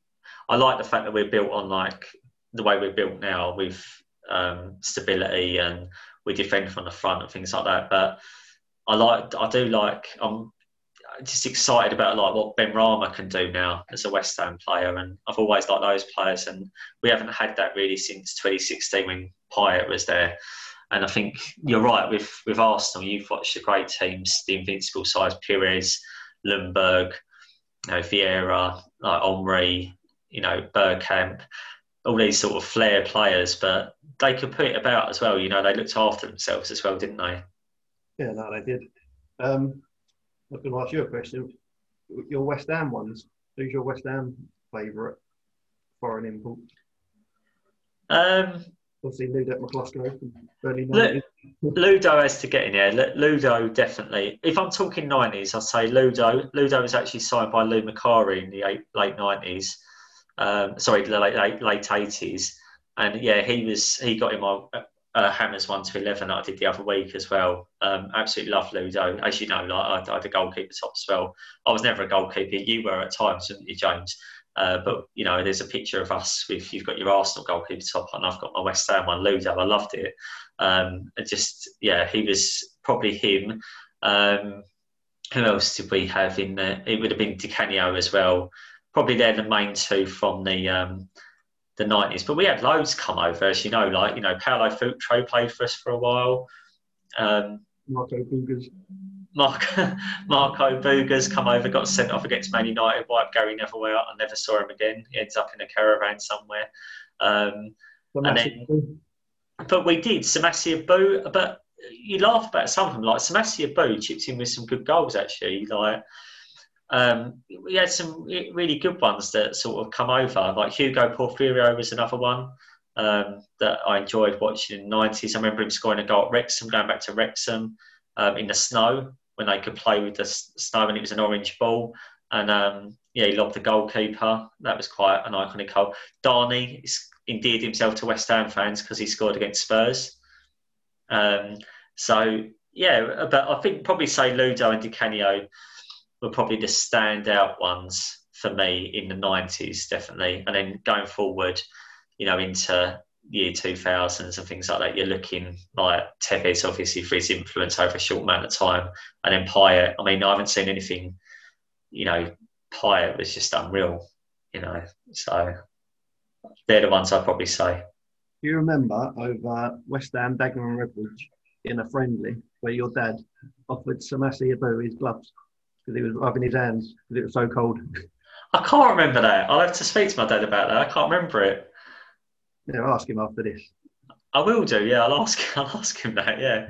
I like the fact that we're built on like the way we're built now with um, stability and we defend from the front and things like that. But I like, I do like, I'm just excited about like what Benrahma can do now as a West Ham player, and I've always liked those players, and we haven't had that really since 2016 when Payet was there. And I think you're right with with Arsenal. You've watched the great teams, the invincible sides, Pires, Ljungberg, you know, Vieira, like Omri, you know, Bergkamp, all these sort of flair players, but they could put it about as well. You know, they looked after themselves as well, didn't they? Yeah, no, they did. Um, I was going to ask you a question. Your West Ham ones. Who's your West Ham favourite foreign import? Um, Obviously, Miklosko from early Look- 90s. Ludo has to get in here. Lu- Ludo definitely. If I'm talking nineties, I'd say Ludo. Ludo was actually signed by Lou Macari in the eight, late nineties. Um, sorry, the late late late eighties. And yeah, he was he got in my uh, Hammers one to eleven that I did the other week as well. Um, absolutely love Ludo. As you know, like I, I had a goalkeeper top as well. I was never a goalkeeper. You were at times, weren't you, James? Uh, but you know, there's a picture of us with you've got your Arsenal goalkeeper top on. I've got my West Ham one, Ludo. I loved it. Um, just yeah, he was probably him. Um, who else did we have in there? It would have been Di Canio as well. Probably they're the main two from the um, the nineties. But we had loads come over, as you know, like you know, Paulo Futre played for us for a while. Um, Marco. Mark, [LAUGHS] Marco Boogers come over, got sent off against Man United, wiped Gary Neville out. I never saw him again. He ends up in a caravan somewhere. Um, And thing. but we did Samassi Abou. But you laugh about some of them, like Samassi Abou chipped in with some good goals actually. Like um, we had some really good ones that sort of come over. Like Hugo Porfirio was another one. um, that I enjoyed watching in the 90s. I remember him scoring a goal at Wrexham, going back to Wrexham um, in the snow when they could play with the snow and it was an orange ball. And um, yeah, he lobbed the goalkeeper. That was quite an iconic goal. Dani endeared himself to West Ham fans because he scored against Spurs. Um, so yeah, but I think probably say Ludo and Di Canio were probably the standout ones for me in the 90s, definitely. And then going forward, you know, into year 2000s and things like that, you're looking like Tevez, obviously, for his influence over a short amount of time. And then Payet, I mean, I haven't seen anything, you know, Payet was just unreal, you know. So they're the ones I'd probably say. Do you remember over West Ham, Dagenham and Redbridge in a friendly where your dad offered Samassi Abou his gloves because he was rubbing his hands because it was so cold? I can't remember that. I'll have to speak to my dad about that. I can't remember it. Yeah, I'll ask him after this. I will do. Yeah, I'll ask. [LAUGHS] I'll ask him that. Yeah,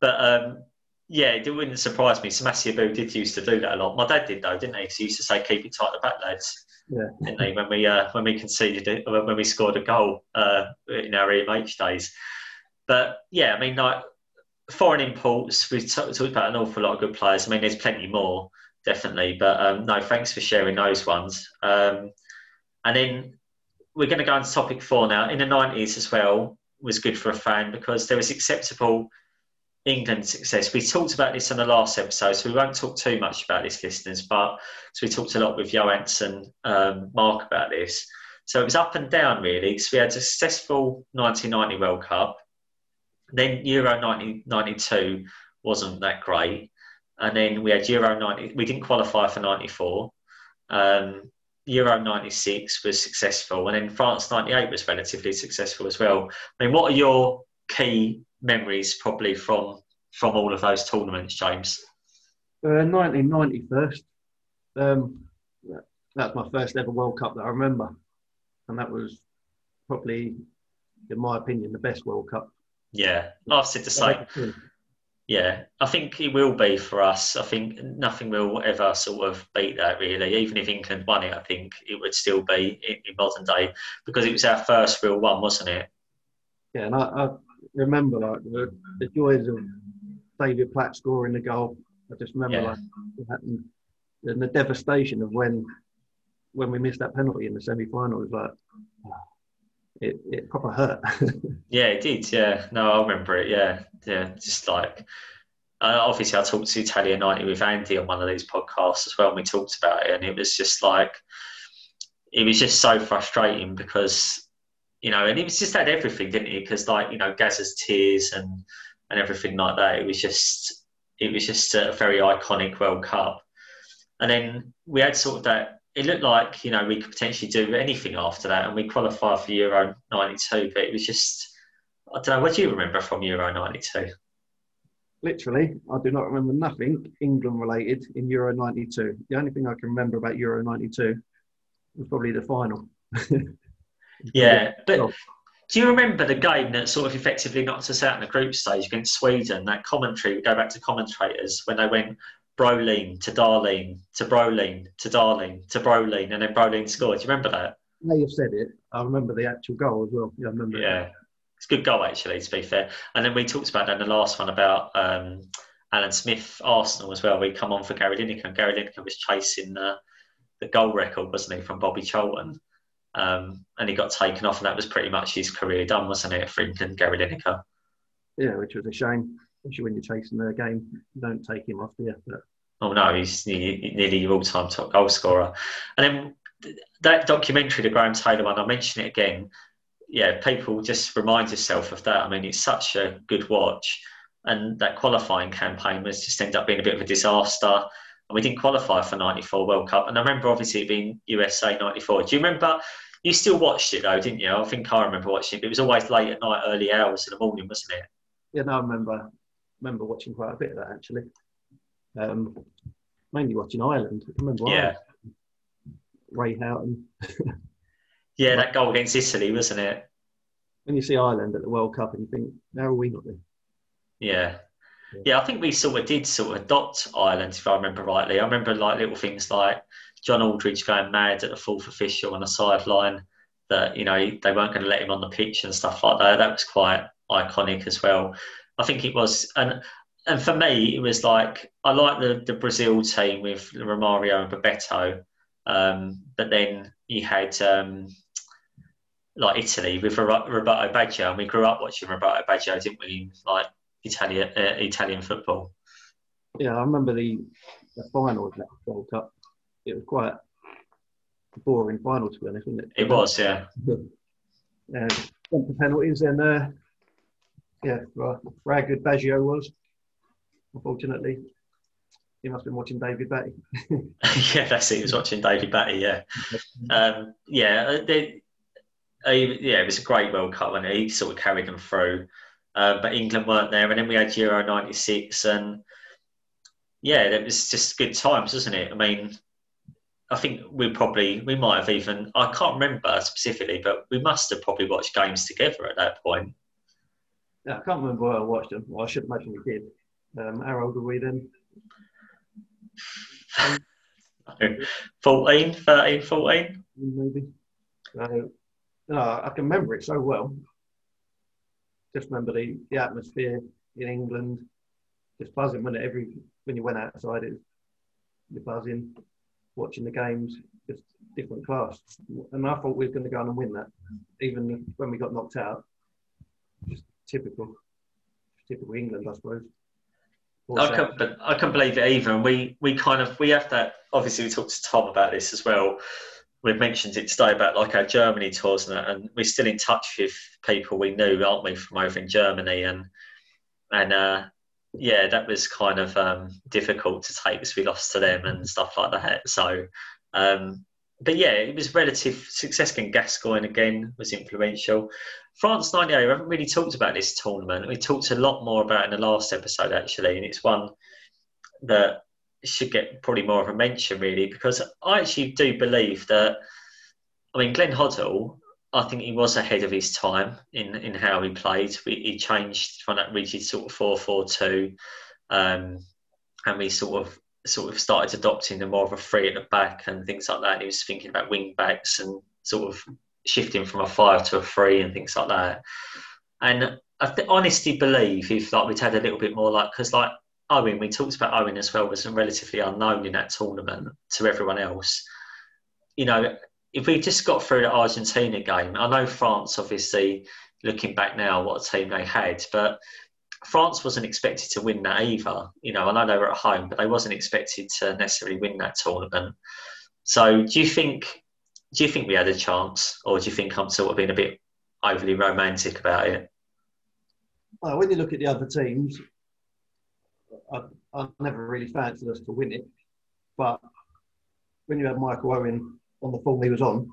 but um, yeah, it wouldn't surprise me. Samassi Abou did used to do that a lot. My dad did though, didn't he? Because he used to say, "Keep it tight, the back, lads." Yeah. Didn't he? When we uh, when we conceded it, when we scored a goal uh, in our EMH days. But yeah, I mean, like foreign imports. We've t- talked about an awful lot of good players. I mean, there's plenty more definitely. But um, no, thanks for sharing those ones. Um, and then we're going to go on to topic four now. In the 90s as well was good for a fan because there was acceptable England success. We talked about this in the last episode, so we won't talk too much about this, listeners. But so we talked a lot with Johansson, um, Mark about this. So it was up and down really. So we had a successful 1990 World Cup. Then Euro 1992 wasn't that great and then we had Euro 90. We didn't qualify for 94. Um, Euro 96 was successful, and then France 98 was relatively successful as well. I mean, what are your key memories probably from from all of those tournaments, James? Uh, 1990 first. Um, that's my first ever World Cup that I remember, and that was probably, in my opinion, the best World Cup. Yeah, I've said the same. Yeah, I think it will be for us. I think nothing will ever sort of beat that, really. Even if England won it, I think it would still be in, modern day because it was our first real one, wasn't it? Yeah, and I, I remember like the, the, joys of David Platt scoring the goal. I just remember yeah. like and, and the devastation of when when we missed that penalty in the semi-final. It was like it, it proper hurt. [LAUGHS] yeah, it did. Yeah, no, I remember it. Yeah, yeah, just like uh, obviously I talked to Italia 90 with Andy on one of these podcasts as well, and we talked about it, and it was just like it was just so frustrating because you know, and it was just had everything, didn't it? Because like you know, Gazza's tears and and everything like that. It was just it was just a very iconic World Cup, and then we had sort of that it looked like you know we could potentially do anything after that, and we qualified for Euro '92. But it was just I don't know. What do you remember from Euro '92? Literally, I do not remember nothing England related in Euro '92. The only thing I can remember about Euro '92 was probably the final. [LAUGHS] yeah, but do you remember the game that sort of effectively knocked us out in the group stage against Sweden? That commentary, we go back to commentators when they went Brolin to Dahlin to Brolin to Dahlin to Brolin, and then Brolin scored. Do you remember that? Yeah, you've said it. I remember the actual goal as well. Yeah, I remember. Yeah, it's a good goal actually. To be fair, and then we talked about that in the last one about um, Alan Smith Arsenal as well. We come on for Gary Lineker, and Gary Lineker was chasing the, the goal record, wasn't he, from Bobby Charlton? Um, and he got taken off, and that was pretty much his career done, wasn't it, for England, Gary Lineker? Yeah, which was a shame especially when you're chasing the game. You don't take him off, do But... Oh no, he's nearly your all-time top goal scorer. And then that documentary, the Graham Taylor one, I mention it again. Yeah, people just remind yourself of that. I mean, it's such a good watch. And that qualifying campaign was just ended up being a bit of a disaster. And we didn't qualify for 94 World Cup. And I remember obviously it being USA 94. Do you remember? You still watched it though, didn't you? I think I remember watching it. It was always late at night, early hours in the morning, wasn't it? Yeah, no, I remember remember watching quite a bit of that actually. Um, mainly watching Ireland. I remember yeah. Ireland. Ray Houghton. [LAUGHS] yeah, that goal against Italy, wasn't it? When you see Ireland at the World Cup and you think, how are we not there? Yeah. yeah. I think we sort of did sort of adopt Ireland, if I remember rightly. I remember like little things like John Aldridge going mad at the fourth official on the sideline that you know they weren't going to let him on the pitch and stuff like that. That was quite iconic as well. I think it was, and and for me, it was like I like the the Brazil team with Romario and Bebeto, um, but then you had um, like Italy with Roberto Baggio, and we grew up watching Roberto Baggio, didn't we? Like Italian uh, Italian football. Yeah, I remember the, the final of that World Cup. It was quite a boring final, to be honest, wasn't it? It was, yeah. Went to penalties, and uh, yeah, good Baggio was. Unfortunately, he must have been watching David Batty. [LAUGHS] [LAUGHS] yeah, that's it. He was watching David Batty. Yeah, [LAUGHS] um, yeah. Uh, they, uh, yeah, it was a great World Cup, and he sort of carried them through. Uh, but England weren't there, and then we had Euro '96, and yeah, it was just good times, wasn't it? I mean, I think we probably we might have even I can't remember specifically, but we must have probably watched games together at that point. Yeah, I can't remember where I watched them. Well, I should imagine we did. Um, how old were we then? [LAUGHS] 14, 13, 14? Maybe. So, no, I can remember it so well. Just remember the, the atmosphere in England, just buzzing when every when you went outside, it you're buzzing, watching the games, just different class. And I thought we were going to go on and win that, even when we got knocked out. Just typical, typical England, I suppose. I can, but I can believe it either. And we, we kind of we have that. Obviously, we talked to Tom about this as well. We've mentioned it today about like our Germany tours and and we're still in touch with people we knew, aren't we, from over in Germany? And and uh, yeah, that was kind of um, difficult to take because we lost to them and stuff like that. So, um, but yeah, it was relative success. Again, Gascoigne again was influential. France '98. We haven't really talked about this tournament. We talked a lot more about in the last episode actually, and it's one that should get probably more of a mention really because I actually do believe that. I mean, Glenn Hoddle I think he was ahead of his time in, in how he played. We, he changed from that rigid sort of four four two, um, and we sort of sort of started adopting the more of a three at the back and things like that. And he was thinking about wing backs and sort of shifting from a five to a three and things like that. And I th- honestly believe if like we'd had a little bit more like because like Owen, we talked about Owen as well was relatively unknown in that tournament to everyone else. You know, if we just got through the Argentina game, I know France, obviously, looking back now, what a team they had, but France wasn't expected to win that either. You know, I know they were at home, but they wasn't expected to necessarily win that tournament. So, do you think do you think we had a chance, or do you think I'm sort of being a bit overly romantic about it? Well, when you look at the other teams, I, I never really fancied us to win it, but when you had Michael Owen on the form he was on,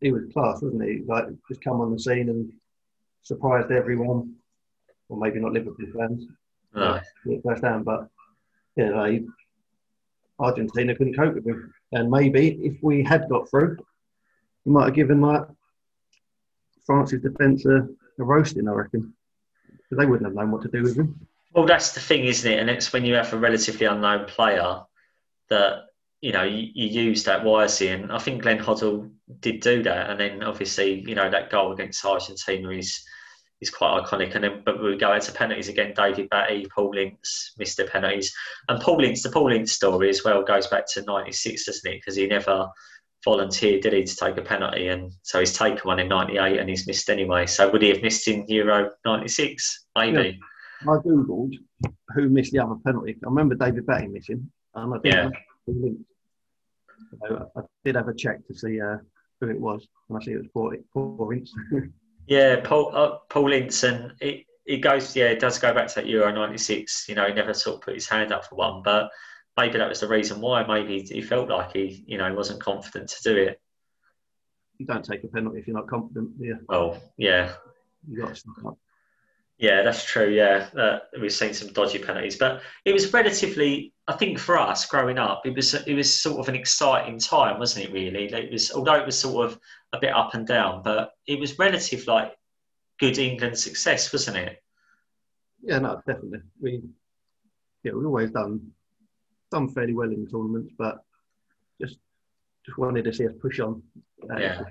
he was class, wasn't he? Like just come on the scene and surprised everyone, or maybe not Liverpool fans. No. First down, but yeah, like, Argentina couldn't cope with him, and maybe if we had got through, we might have given like France's defence a, a roasting, I reckon, they wouldn't have known what to do with him. Well, that's the thing, isn't it? And it's when you have a relatively unknown player that you know, you, you use that wisely. And I think Glenn Hoddle did do that. And then obviously, you know, that goal against Argentina is is quite iconic. And then, but we go out to penalties again. David Batty, Paul Ince missed the penalties, and Paul Ince, the Paul Ince story as well goes back to '96, doesn't it? Because he never volunteered, did he, to take a penalty, and so he's taken one in '98 and he's missed anyway. So would he have missed in Euro '96? Maybe. Yeah. I googled who missed the other penalty. I remember David Batty missing. Um, I yeah. So I did have a check to see uh, who it was, and I see it was Paul, Paul [LAUGHS] Ince. Yeah, Paul uh, Paul and it, it goes. Yeah, it does go back to that Euro '96. You know, he never sort of put his hand up for one, but maybe that was the reason why. Maybe he felt like he, you know, wasn't confident to do it. You don't take a penalty if you're not confident. Yeah. Well, yeah. You got to. Yeah, that's true. Yeah, uh, we've seen some dodgy penalties, but it was relatively. I think for us growing up, it was it was sort of an exciting time, wasn't it? Really, it was although it was sort of a bit up and down, but it was relative like good England success, wasn't it? Yeah, no, definitely. We yeah, we've always done done fairly well in tournaments, but just just wanted to see us push on. yeah.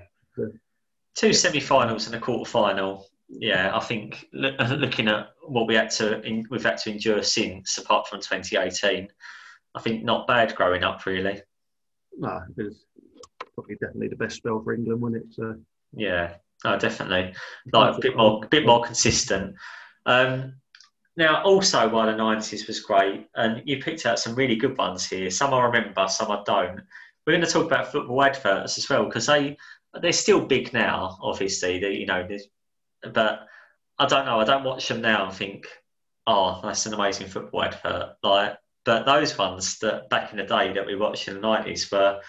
Two semi-finals and a quarter-final. Yeah, I think [LAUGHS] looking at what we had to we've had to endure since, apart from 2018, I think not bad growing up really. No, it was probably definitely the best spell for England, wasn't it? So. Yeah, oh, definitely. Like a bit more, bit more consistent. Um, now, also, while the nineties was great, and you picked out some really good ones here. Some I remember, some I don't. We're going to talk about football adverts as well because they they're still big now. Obviously, they, you know, but I don't know. I don't watch them now and think, oh, that's an amazing football advert. Like, but those ones that back in the day that we watched in the nineties were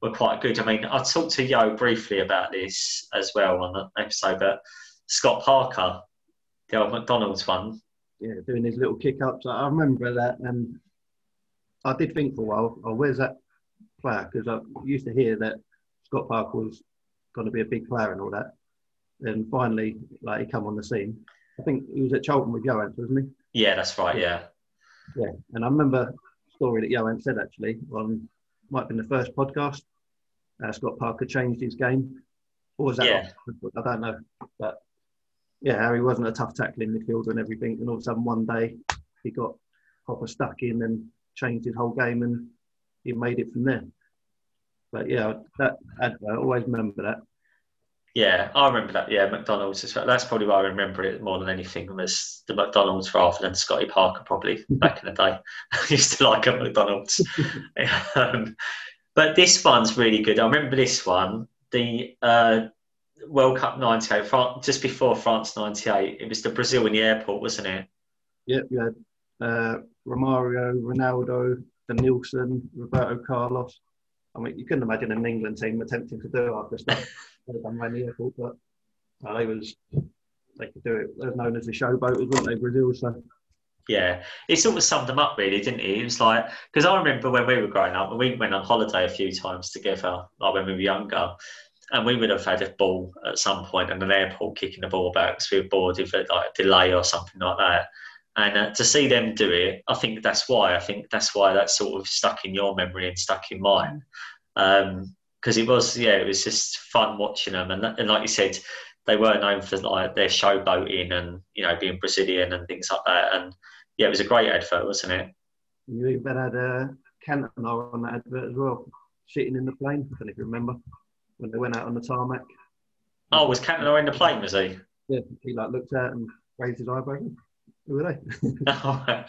were quite good. I mean, I talked to Yo briefly about this as well on the episode, but Scott Parker, the old McDonald's one. Yeah, doing his little kick ups. I remember that, and I did think for a while, oh, where's that player? Because I used to hear that Scott Parker was going to be a big player and all that. And finally, like he come on the scene. I think he was at Charlton with Johan, wasn't he? Yeah, that's right. Yeah. Yeah, and I remember a story that Johan said actually on might have been the first podcast. Uh, Scott Parker changed his game. Or was that? Yeah. I don't know, but yeah, Harry wasn't a tough tackling midfielder and everything, and all of a sudden one day he got proper stuck in and changed his whole game, and he made it from there. But yeah, that I always remember that. Yeah, I remember that. Yeah, McDonald's as. That's probably why I remember it more than anything was the McDonald's rather than Scotty Parker. Probably back in the day, [LAUGHS] I used to like a McDonald's. [LAUGHS] um, but this one's really good. I remember this one, the uh, World Cup '98, just before France '98. It was the Brazil in the airport, wasn't it? Yep, had uh, Romario, Ronaldo, Denilson, Roberto Carlos. I mean, you couldn't imagine an England team attempting to do after stuff [LAUGHS] done around the airport, but uh, they was they could do it. They're known as the showboaters, weren't they, Brazil? So yeah, it sort of summed them up, really, didn't it? It was like because I remember when we were growing up, and we went on holiday a few times together, like when we were younger, and we would have had a ball at some point in an airport kicking the ball back because we were bored if it like a delay or something like that. And uh, to see them do it, I think that's why. I think that's why that's sort of stuck in your memory and stuck in mine. Um, because it was yeah it was just fun watching them and, and like you said they were known for like their showboating and you know being Brazilian and things like that. And yeah it was a great advert wasn't it? You even had uh, Cantona on that advert as well sitting in the plane. I don't know if you remember when they went out on the tarmac. Oh was Cantona in the plane was he? Yeah he like looked out and raised his eyebrow who were they? [LAUGHS] [LAUGHS] All right.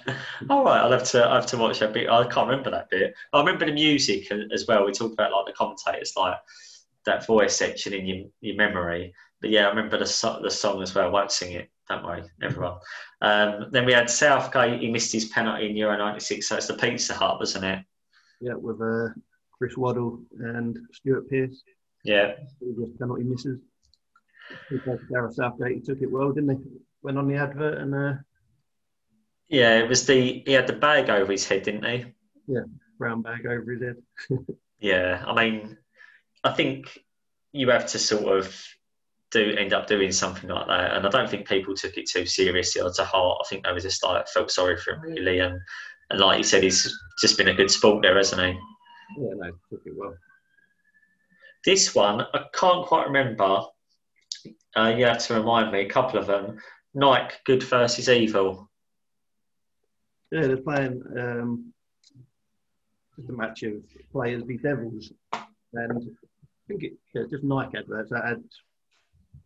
All right, I'll have to I have to watch that bit. I can't remember that bit. I remember the music as well. We talked about like the commentators, like that voice section in your, your memory. But yeah, I remember the the song as well. I won't sing it. Don't worry, everyone. Um, then we had Southgate. He missed his penalty in Euro '96. So it's the Pizza Hut, wasn't it? Yeah, with uh, Chris Waddle and Stuart Pearce. Yeah. Just penalty misses. Gareth Southgate, he took it well, didn't he? Went on the advert and uh, yeah, it was the he had the bag over his head, didn't he? Yeah, brown bag over his head. [LAUGHS] yeah, I mean, I think you have to sort of do end up doing something like that, and I don't think people took it too seriously or to heart. I think they were just like felt sorry for him really, and and like you said, he's just been a good sport there, hasn't he? Yeah, no, took it well. This one, I can't quite remember. Uh, you have to remind me a couple of them. Nike, Good versus Evil. Yeah, they're playing um, just a match of players be Devils, and I think it yeah, just Nike adverts that had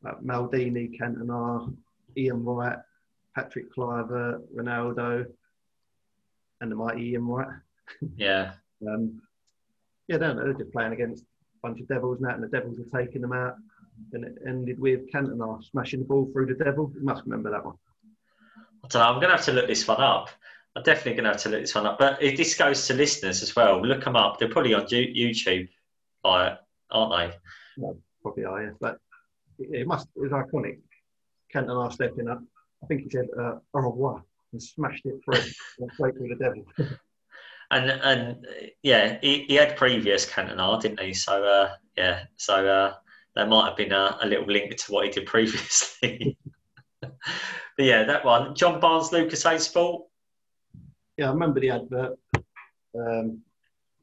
like Maldini, Cantona, Ian Wright, Patrick Kluivert, Ronaldo, and the mighty Ian Wright. Yeah. [LAUGHS] um, yeah, they're, they're just playing against a bunch of Devils now, and the Devils are taking them out. And it ended with Cantona smashing the ball through the Devil. You must remember that one. I don't know. I'm going to have to look this one up. I'm definitely going to have to look this one up. But if this goes to listeners as well, look them up. They're probably on YouTube, aren't they? No, probably are, yeah. But it must, it was iconic. Cantona stepping up. I think he said, uh, au revoir, and smashed it through, straight through the devil. [LAUGHS] and and yeah, he, he had previous Cantona, didn't he? So uh, yeah, so uh, there might have been a, a little link to what he did [LAUGHS] previously. [LAUGHS] but yeah, that one. John Barnes, Lucozade Sport yeah, I remember the advert. Um,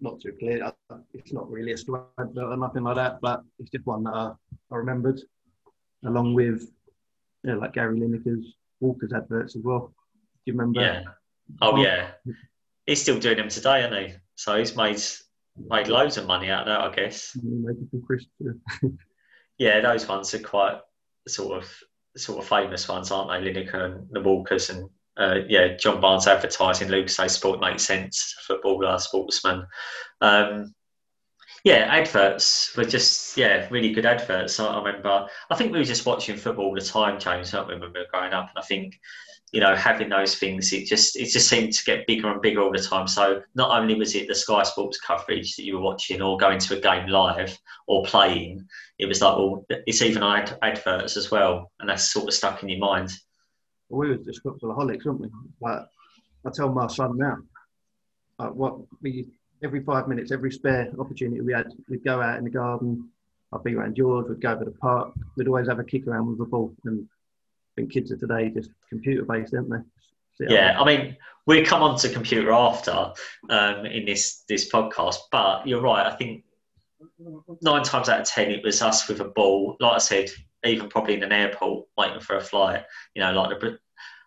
not too clear. It's not really a story advert or nothing like that, but it's just one that I, I remembered, along with you know, like Gary Lineker's Walker's adverts as well. Do you remember? Yeah. Oh yeah. He's still doing them today, isn't he? So he's made made loads of money out of that, I guess. Maybe from Chris. yeah, those ones are quite sort of sort of famous ones, aren't they? Lineker and the Walkers and uh, yeah, John Barnes advertising. Lucozade Sport makes sense. Footballer, sportsman. Um, yeah, adverts were just yeah really good adverts. I, I remember. I think we were just watching football all the time, James, weren't we, when we were growing up? And I think you know having those things, it just it just seemed to get bigger and bigger all the time. So not only was it the Sky Sports coverage that you were watching, or going to a game live, or playing, it was like well, it's even ad- adverts as well, and that's sort of stuck in your mind. Well, we were just footballaholics, weren't we? Like I tell my son now, like what we every five minutes, every spare opportunity we had, we'd go out in the garden. I'd be around George, we'd go to the park. We'd always have a kick around with the ball. And I think kids of today just computer based, aren't they? yeah, I mean, we come on to computer after um, in this this podcast, but you're right. I think nine times out of ten, it was us with a ball. Like I said, even probably in an airport waiting for a flight. You know, like the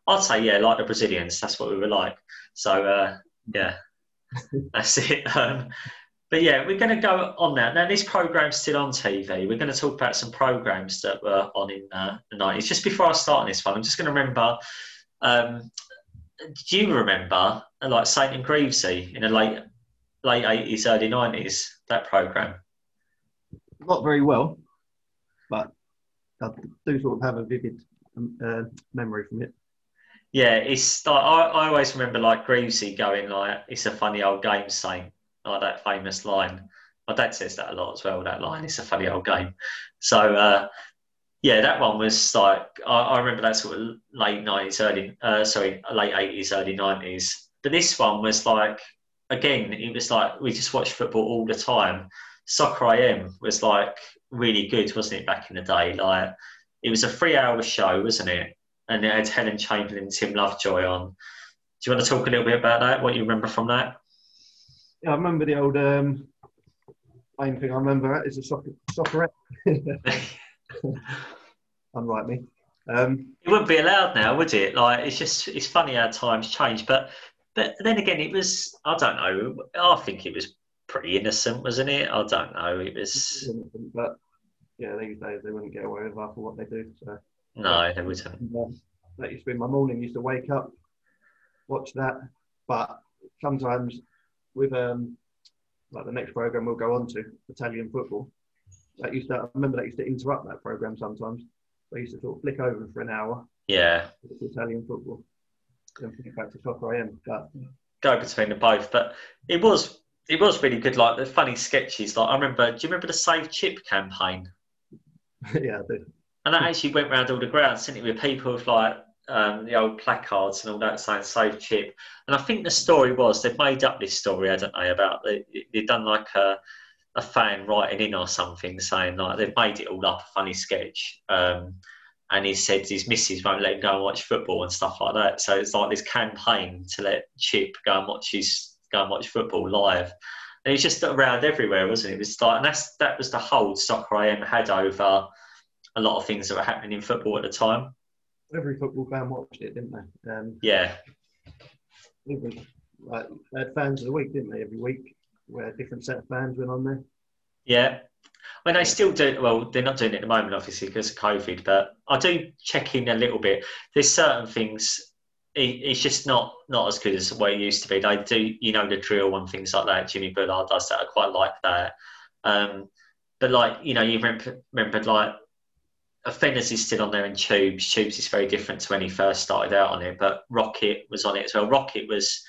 I'd say yeah, like the Brazilians. That's what we were like. So uh, yeah, [LAUGHS] that's it. Um, but yeah, we're going to go on now. Now, this program's still on TV. We're going to talk about some programs that were on in uh, the 90s. Just before I start on this one, I'm just going to remember. Um, do you remember uh, like Saint and Greavesy in the late late 80s, early 90s? That program. Not very well, I do sort of have a vivid um, uh, memory from it. Yeah, it's like I, I always remember like Greavesy going like, "It's a funny old game, Saint," like that famous line. My dad says that a lot as well. That line, "It's a funny old game." So uh, yeah, that one was like I, I, remember that sort of late nineties, early uh, sorry, late eighties, early nineties. But this one was like again, it was like we just watched football all the time. Soccer I AM was like really good, wasn't it, back in the day? Like it was a three-hour show, wasn't it? and it had Helen Chamberlain, Tim Lovejoy on. Do you want to talk a little bit about that? What you remember from that? Yeah, I remember the old um, main thing I remember is a soccer soccer. Unlike [LAUGHS] me. Um, it wouldn't be allowed now, would it? Like it's just it's funny how times change, but but then again, it was I don't know. I think it was pretty innocent, wasn't it? I don't know. It was. But yeah, these days they wouldn't get away with half of what they do. So. No, they wouldn't. that used to be my morning. Used to wake up, watch that. But sometimes with um, like the next program we'll go on to Italian football. That used to I remember that used to interrupt that program sometimes. I used to sort of flick over for an hour. Yeah. Italian football. Then flick back to soccer AM. But go between the both. But it was it was really good. Like the funny sketches. Like I remember. Do you remember the Save Chip campaign? [LAUGHS] yeah, I do. And I actually went around all the grounds, sent it with people with like um, the old placards and all that saying "Save Chip." And I think the story was they've made up this story, hadn't they? About they, they've done like a a fan writing in or something saying like they've made it all up a funny sketch. Um, and he said his missus won't let him go and watch football and stuff like that. So it's like this campaign to let Chip go and watch his go and watch football live. And it's just around everywhere, wasn't it? It was like, and that's that was the hold Soccer AM had over a lot of things that were happening in football at the time. Every football fan watched it, didn't they? Um, yeah. Even, like, they had fans of the week, didn't they? Every week, where a different set of fans went on there. Yeah. I mean, they still do. Well, they're not doing it at the moment, obviously, because of COVID. But I do check in a little bit. There's certain things. It's just not not as good as what it used to be. They do, you know, the drill and things like that. Jimmy Bullard does that. I quite like that. Um, but like, you know, you remember, remember like Fenners is still on there in Tubes. Tubes is very different to when he first started out on it, but Rocket was on it as well. Rocket was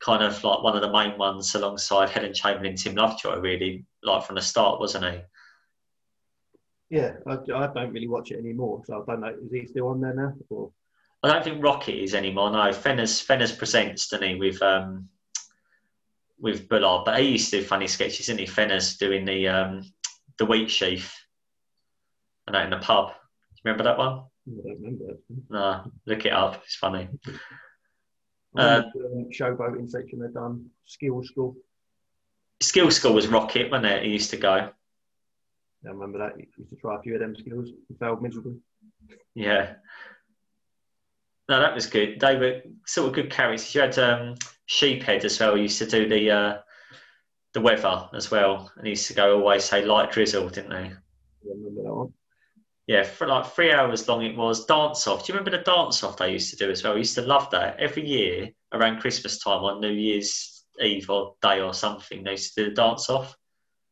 kind of like one of the main ones alongside Helen Chamberlain, Tim Lovejoy, really, like from the start, wasn't he? Yeah, I, I don't really watch it anymore, so I don't know. Is he still on there now? Or? I don't think Rocket is anymore. No, Fenners Fenners presents, doesn't he, with um, with Bullard, but he used to do funny sketches, didn't he? Fenners doing the um, the wheat sheaf and that in the pub. Do you remember that one? I don't remember. No, look it up. It's funny. Uh, showboating section they've done. Skill school. Skill school was Rocket, wasn't it? He used to go. I remember that. You used to try a few of them skills failed miserably. Yeah. No, that was good. They were sort of good characters. You had um, Sheephead as well. He used to do the uh, the weather as well, and he used to go always say light drizzle, didn't they? I remember that one. Yeah, for like three hours long it was dance off. Do you remember the dance off they used to do as well? I used to love that every year around Christmas time on New Year's Eve or day or something. They used to do the dance off.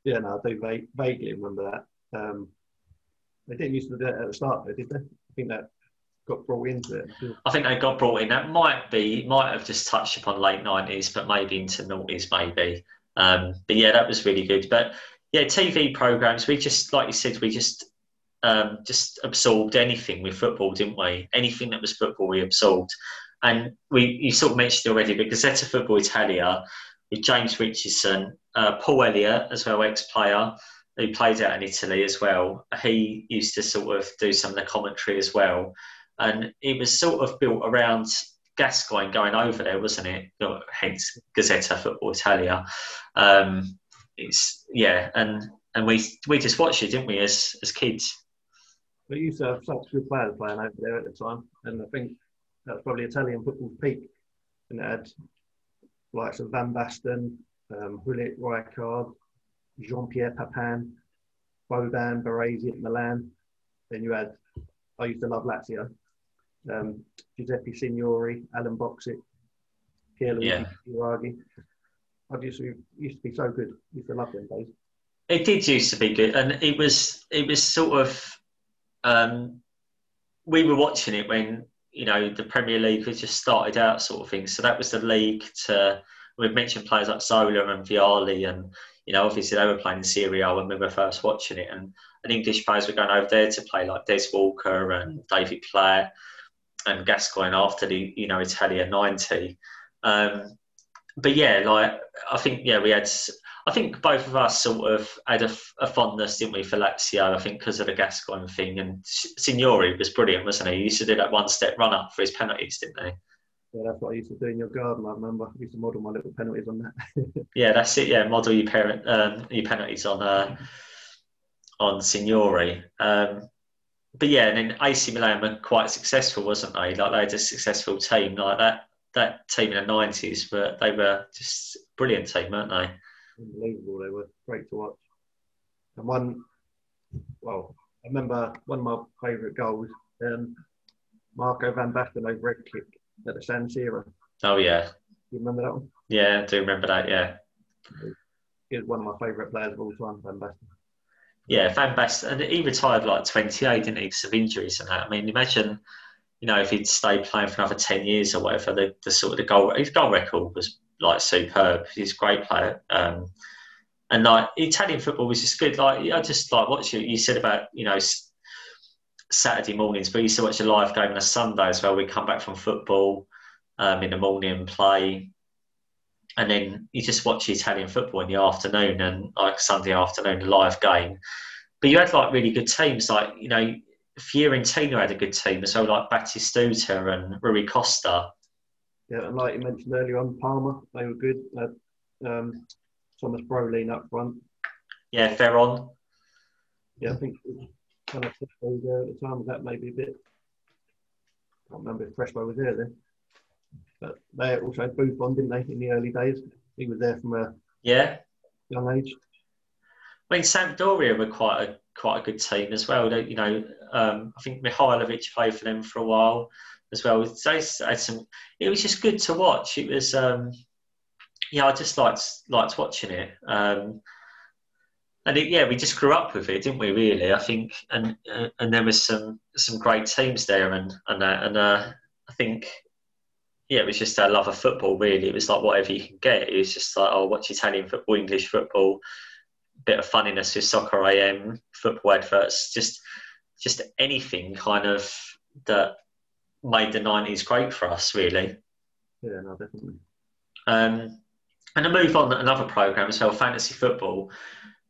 Yeah, no, I do vague, vaguely remember that. Um, they didn't used to do it at the start, though, did they? I think that got brought into it. I think they got brought in. That might be, might have just touched upon late nineties, but maybe into noughties, maybe. Um, but yeah, that was really good. But yeah, TV programs. We just, like you said, we just um, just absorbed anything with football, didn't we? Anything that was football, we absorbed. And we, you sort of mentioned already, but Gazzetta Football Italia with James Richardson, uh, Paul Elliott as well, ex-player who played out in Italy as well. He used to sort of do some of the commentary as well, and it was sort of built around Gascoigne going over there, wasn't it? Hence Gazzetta Football Italia. Um, it's yeah, and and we we just watched it, didn't we, as as kids? We used to have such good players playing over there at the time, and I think that's probably Italian football's peak. And it had likes of Van Basten, um, Gullit Rijkaard, Jean-Pierre Papin, Boban, Baresi at Milan. Then you had, I used to love Lazio, um, Giuseppe Signori, Alan Boksic, Pierluigi yeah. Biraghi. I just used to be so good. Used to love them days. It did used to be good, and it was it was sort of um, we were watching it when you know the Premier League was just started out, sort of thing. So that was the league to. We've mentioned players like Zola and Vialli, and you know obviously they were playing in Serie A when we were first watching it, and, and English players were going over there to play like Des Walker and David Platt and Gascoigne after the you know Italia ninety. Um, but yeah, like I think yeah we had I think both of us sort of had a, a fondness, didn't we, for Lazio? I think because of the Gascoigne thing. And Signori was brilliant, wasn't he? He used to do that one step run up for his penalties, didn't he? Yeah, that's what I used to do in your garden. I remember. I used to model my little penalties on that. [LAUGHS] yeah, that's it. Yeah, model your parent um, your penalties on uh, on Signori. Um, but yeah, and then AC Milan were quite successful, wasn't they? Like they had a successful team like that. That team in the nineties, but they were just brilliant team, weren't they? unbelievable. They were great to watch. And one, well, I remember one of my favourite goals, um, Marco van Basten over red kick at the San Siro. Oh yeah. You remember that one? Yeah, I do remember that. Yeah. He's one of my favourite players of all time, Van Basten. Yeah, Van Basten, and he retired like 28, didn't he, because of injuries and that. I mean, imagine, you know, if he'd stayed playing for another 10 years or whatever, the, the sort of the goal, his goal record was like superb. He's a great player. Um, and like Italian football was just good. Like I just like what you you said about you know Saturday mornings, but you used to watch a live game on a Sunday as well. We come back from football um, in the morning and play, and then you just watch Italian football in the afternoon and like Sunday afternoon a live game. But you had like really good teams, like you know Fiorentina had a good team so like Batistuta and Rui Costa. Yeah, and like you mentioned earlier on, Parma they were good. Um, Thomas Brolin up front. Yeah, Ferron. Yeah, I think kind of there at the time. Of that maybe a bit. I can't remember if Freshway was there then. But they also had Buffon, didn't they, in the early days? He was there from a yeah young age. I mean, Sampdoria were quite a quite a good team as well. They, you know, um, I think Mihailovic played for them for a while as well. They had some. It was just good to watch. It was, um, yeah, I just liked liked watching it. Um, and it, yeah, we just grew up with it, didn't we? Really, I think, and uh, and there was some some great teams there, and and uh, and uh, I think, yeah, it was just our love of football. Really, it was like whatever you can get. It was just like, oh, watch Italian football, English football, bit of funniness with soccer AM, football adverts, just just anything kind of that made the nineties great for us, really. Yeah, no, definitely. Um, and to move on to another program as well, fantasy football.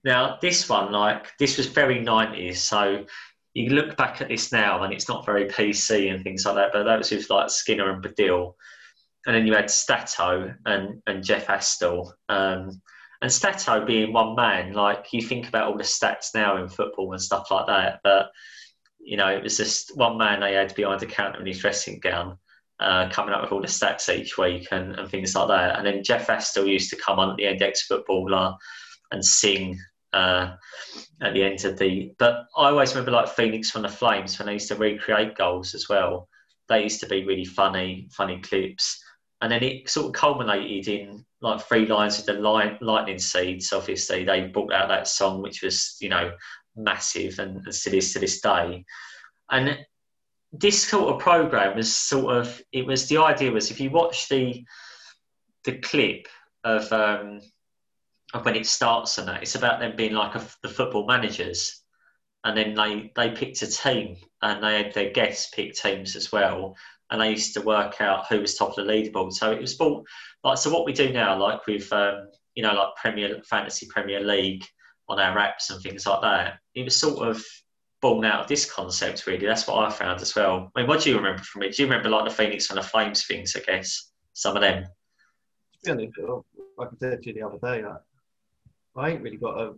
Now, this one, like, this was very nineties, so you look back at this now and it's not very PC and things like that, but that was with like Skinner and Baddiel. And then you had Stato and, and Jeff Astle. Um, and Stato being one man, like you think about all the stats now in football and stuff like that, but you know, it was just one man they had behind the counter in his dressing gown, uh, coming up with all the stats each week and, and things like that. And then Jeff Astle used to come on at the end ex footballer and sing uh, at the end of the. But I always remember like Phoenix from the Flames when they used to recreate goals as well. They used to be really funny, funny clips. And then it sort of culminated in like Three Lions of the light, lightning seeds. Obviously, they brought out that song, which was you know massive and, and still is to this day. And this sort of program was sort of it was the idea was if you watch the the clip of um, when it starts and that it's about them being like a, the football managers. And then they they picked a team and they had their guests pick teams as well. And they used to work out who was top of the leaderboard. So it was bought like so what we do now like with um, you know like premier fantasy premier league on our apps and things like that it was sort of born out of this concept really. That's what i found as well. I mean what do you remember from it? Do you remember like the phoenix and the flames things i guess some of them? Like i said to you the other day like, I ain't really got a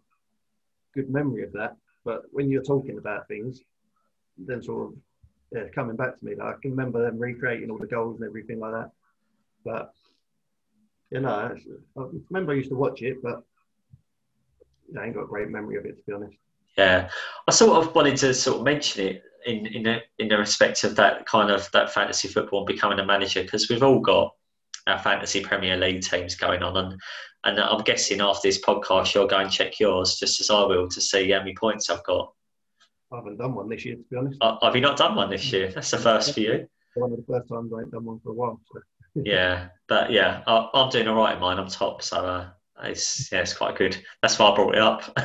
good memory of that. But when you're talking about things, then sort of yeah, coming back to me, like, I can remember them recreating all the goals and everything like that. But you know, I remember I used to watch it, but I ain't got a great memory of it to be honest. Yeah, I sort of wanted to sort of mention it in in the, in the respect of that kind of that fantasy football and becoming a manager because we've all got our fantasy Premier League teams going on, and and I'm guessing after this podcast you'll go and check yours just as I will to see how many points I've got. I haven't done one this year, to be honest. Uh, have you not done one this year? That's the first for you. One of the first times I ain't done one for a while. So. [LAUGHS] yeah, but yeah, I, am doing all right in mine. I'm top, so uh, it's yeah, it's quite good. That's why I brought it up.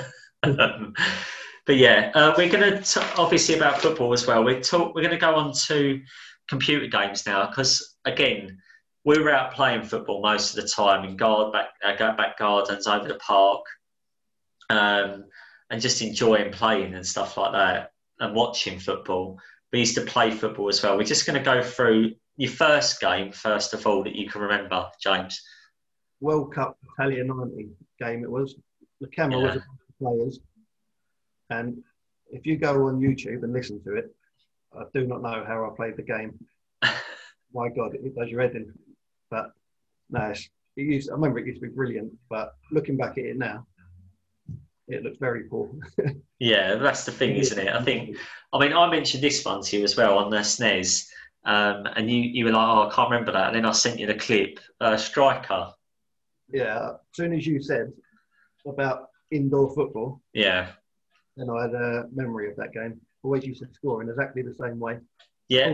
um, [LAUGHS] but yeah, uh, we're going to obviously about football as well. We're talk, we're going to go on to computer games now because again we were out playing football most of the time in guard back uh, back gardens over the park, um, and just enjoying playing and stuff like that and watching football. We used to play football as well. We're just going to go through your first game first of all that you can remember, James. World Cup Italia 90 game it was. The camera yeah. was players, and if you go on YouTube and listen to it, I do not know how I played the game. [LAUGHS] My God, it does your head in. But no, it used, I remember it used to be brilliant, but looking back at it now, it looks very poor. [LAUGHS] yeah, that's the thing, isn't it? I think, I mean, I mentioned this one to you as well on the SNES, um, and you, you were like, oh, I can't remember that. And then I sent you the clip, uh, Striker. Yeah, as soon as you said about indoor football, yeah, then I had a memory of that game. Always used to score in exactly the same way. Yeah.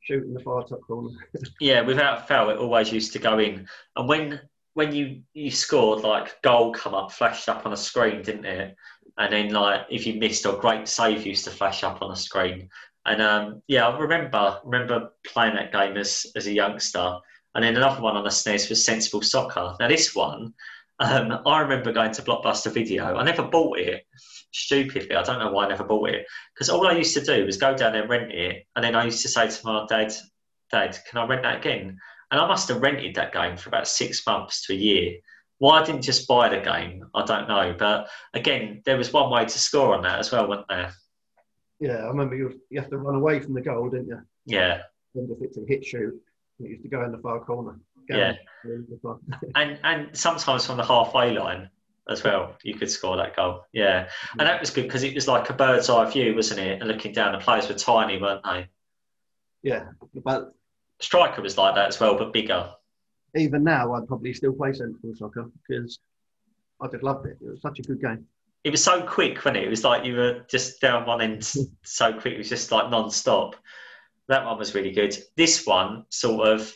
Blocks, shooting the far top corner. [LAUGHS] yeah, without fail, it always used to go in. And when when you you scored, like goal come up, flashed up on a screen, didn't it? And then like if you missed or great save used to flash up on a screen. And um, yeah, I remember remember playing that game as as a youngster. And then another one on the SNES was Sensible Soccer. Now this one, um, I remember going to Blockbuster Video. I never bought it stupidly. I don't know why I never bought it because all I used to do was go down there and rent it, and then I used to say to my dad, "Dad, can I rent that again?" And I must have rented that game for about six months to a year. Why I didn't just buy the game, I don't know. But again, there was one way to score on that as well, wasn't there? Yeah, I remember you, you have to run away from the goal, didn't you? Yeah. And if it's a hit shoot, you used to go in the far corner. Yeah. [LAUGHS] and and sometimes from the halfway line as well. You could score that goal. Yeah. And that was good because it was like a bird's eye view, wasn't it? And looking down, the players were tiny, weren't they? Yeah. But Striker was like that as well, but bigger. Even now, I'd probably still play Sensible Soccer because I just loved it. It was such a good game. It was so quick, wasn't it? It was like you were just down one end [LAUGHS] so quick. It was just like non-stop. That one was really good. This one sort of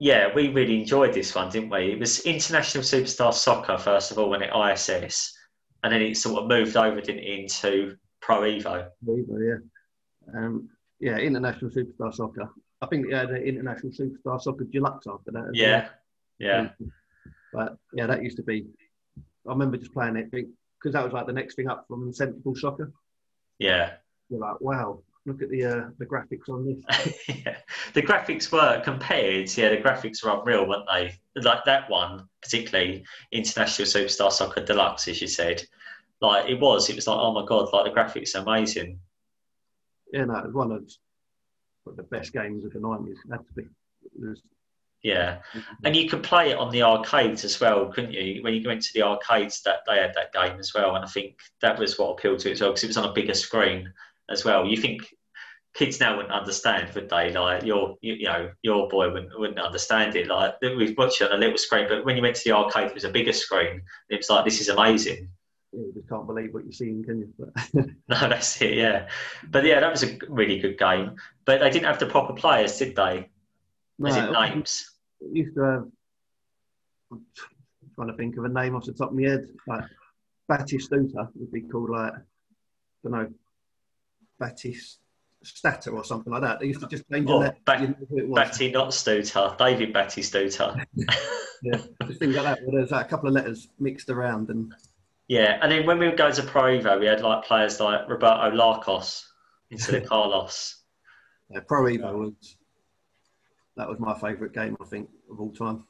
yeah, we really enjoyed this one, didn't we? It was International Superstar Soccer, first of all, when it ISS, and then it sort of moved over, didn't it, into Pro Evo. Evo, yeah. Um, yeah, International Superstar Soccer. I think yeah, the International Superstar Soccer Deluxe after that. Yeah, yeah. But yeah, that used to be. I remember just playing it because that was like the next thing up from Sensible Soccer. Yeah. You're like, wow, look at the uh, the graphics on this. [LAUGHS] yeah. The graphics were compared. Yeah, the graphics were unreal, weren't they? Like that one, particularly International Superstar Soccer Deluxe, as you said. Like it was. It was like, oh my god! Like the graphics are amazing. Yeah, no, it was one of the best games of the nineties. Had to be. Was, yeah, and you could play it on the arcades as well, couldn't you? When you went to the arcades, that they had that game as well, and I think that was what appealed to it as well because it was on a bigger screen as well. You think kids now wouldn't understand, would they? Like your, you, you know, your boy wouldn't, wouldn't understand it. Like we've watched it on a little screen, but when you went to the arcade, it was a bigger screen. It was like this is amazing. Yeah, you just can't believe what you're seeing, can you? [LAUGHS] [LAUGHS] no, that's it. Yeah, but yeah, that was a really good game. But they didn't have the proper players, did they? No, As in names. Used to have. I'm trying to think of a name off the top of my head. Like Batistuta would be called like I don't know Batista or something like that. They used to just change oh, Bat- you know Batty not Stuter, David Betty Stuter. [LAUGHS] yeah, just things like that. Where there's like a couple of letters mixed around and. Yeah, and then when we would go to Pro Evo, we had like players like Roberto Larcos instead [LAUGHS] of Carlos. Yeah, Pro Evo was that was my favourite game, I think, of all time.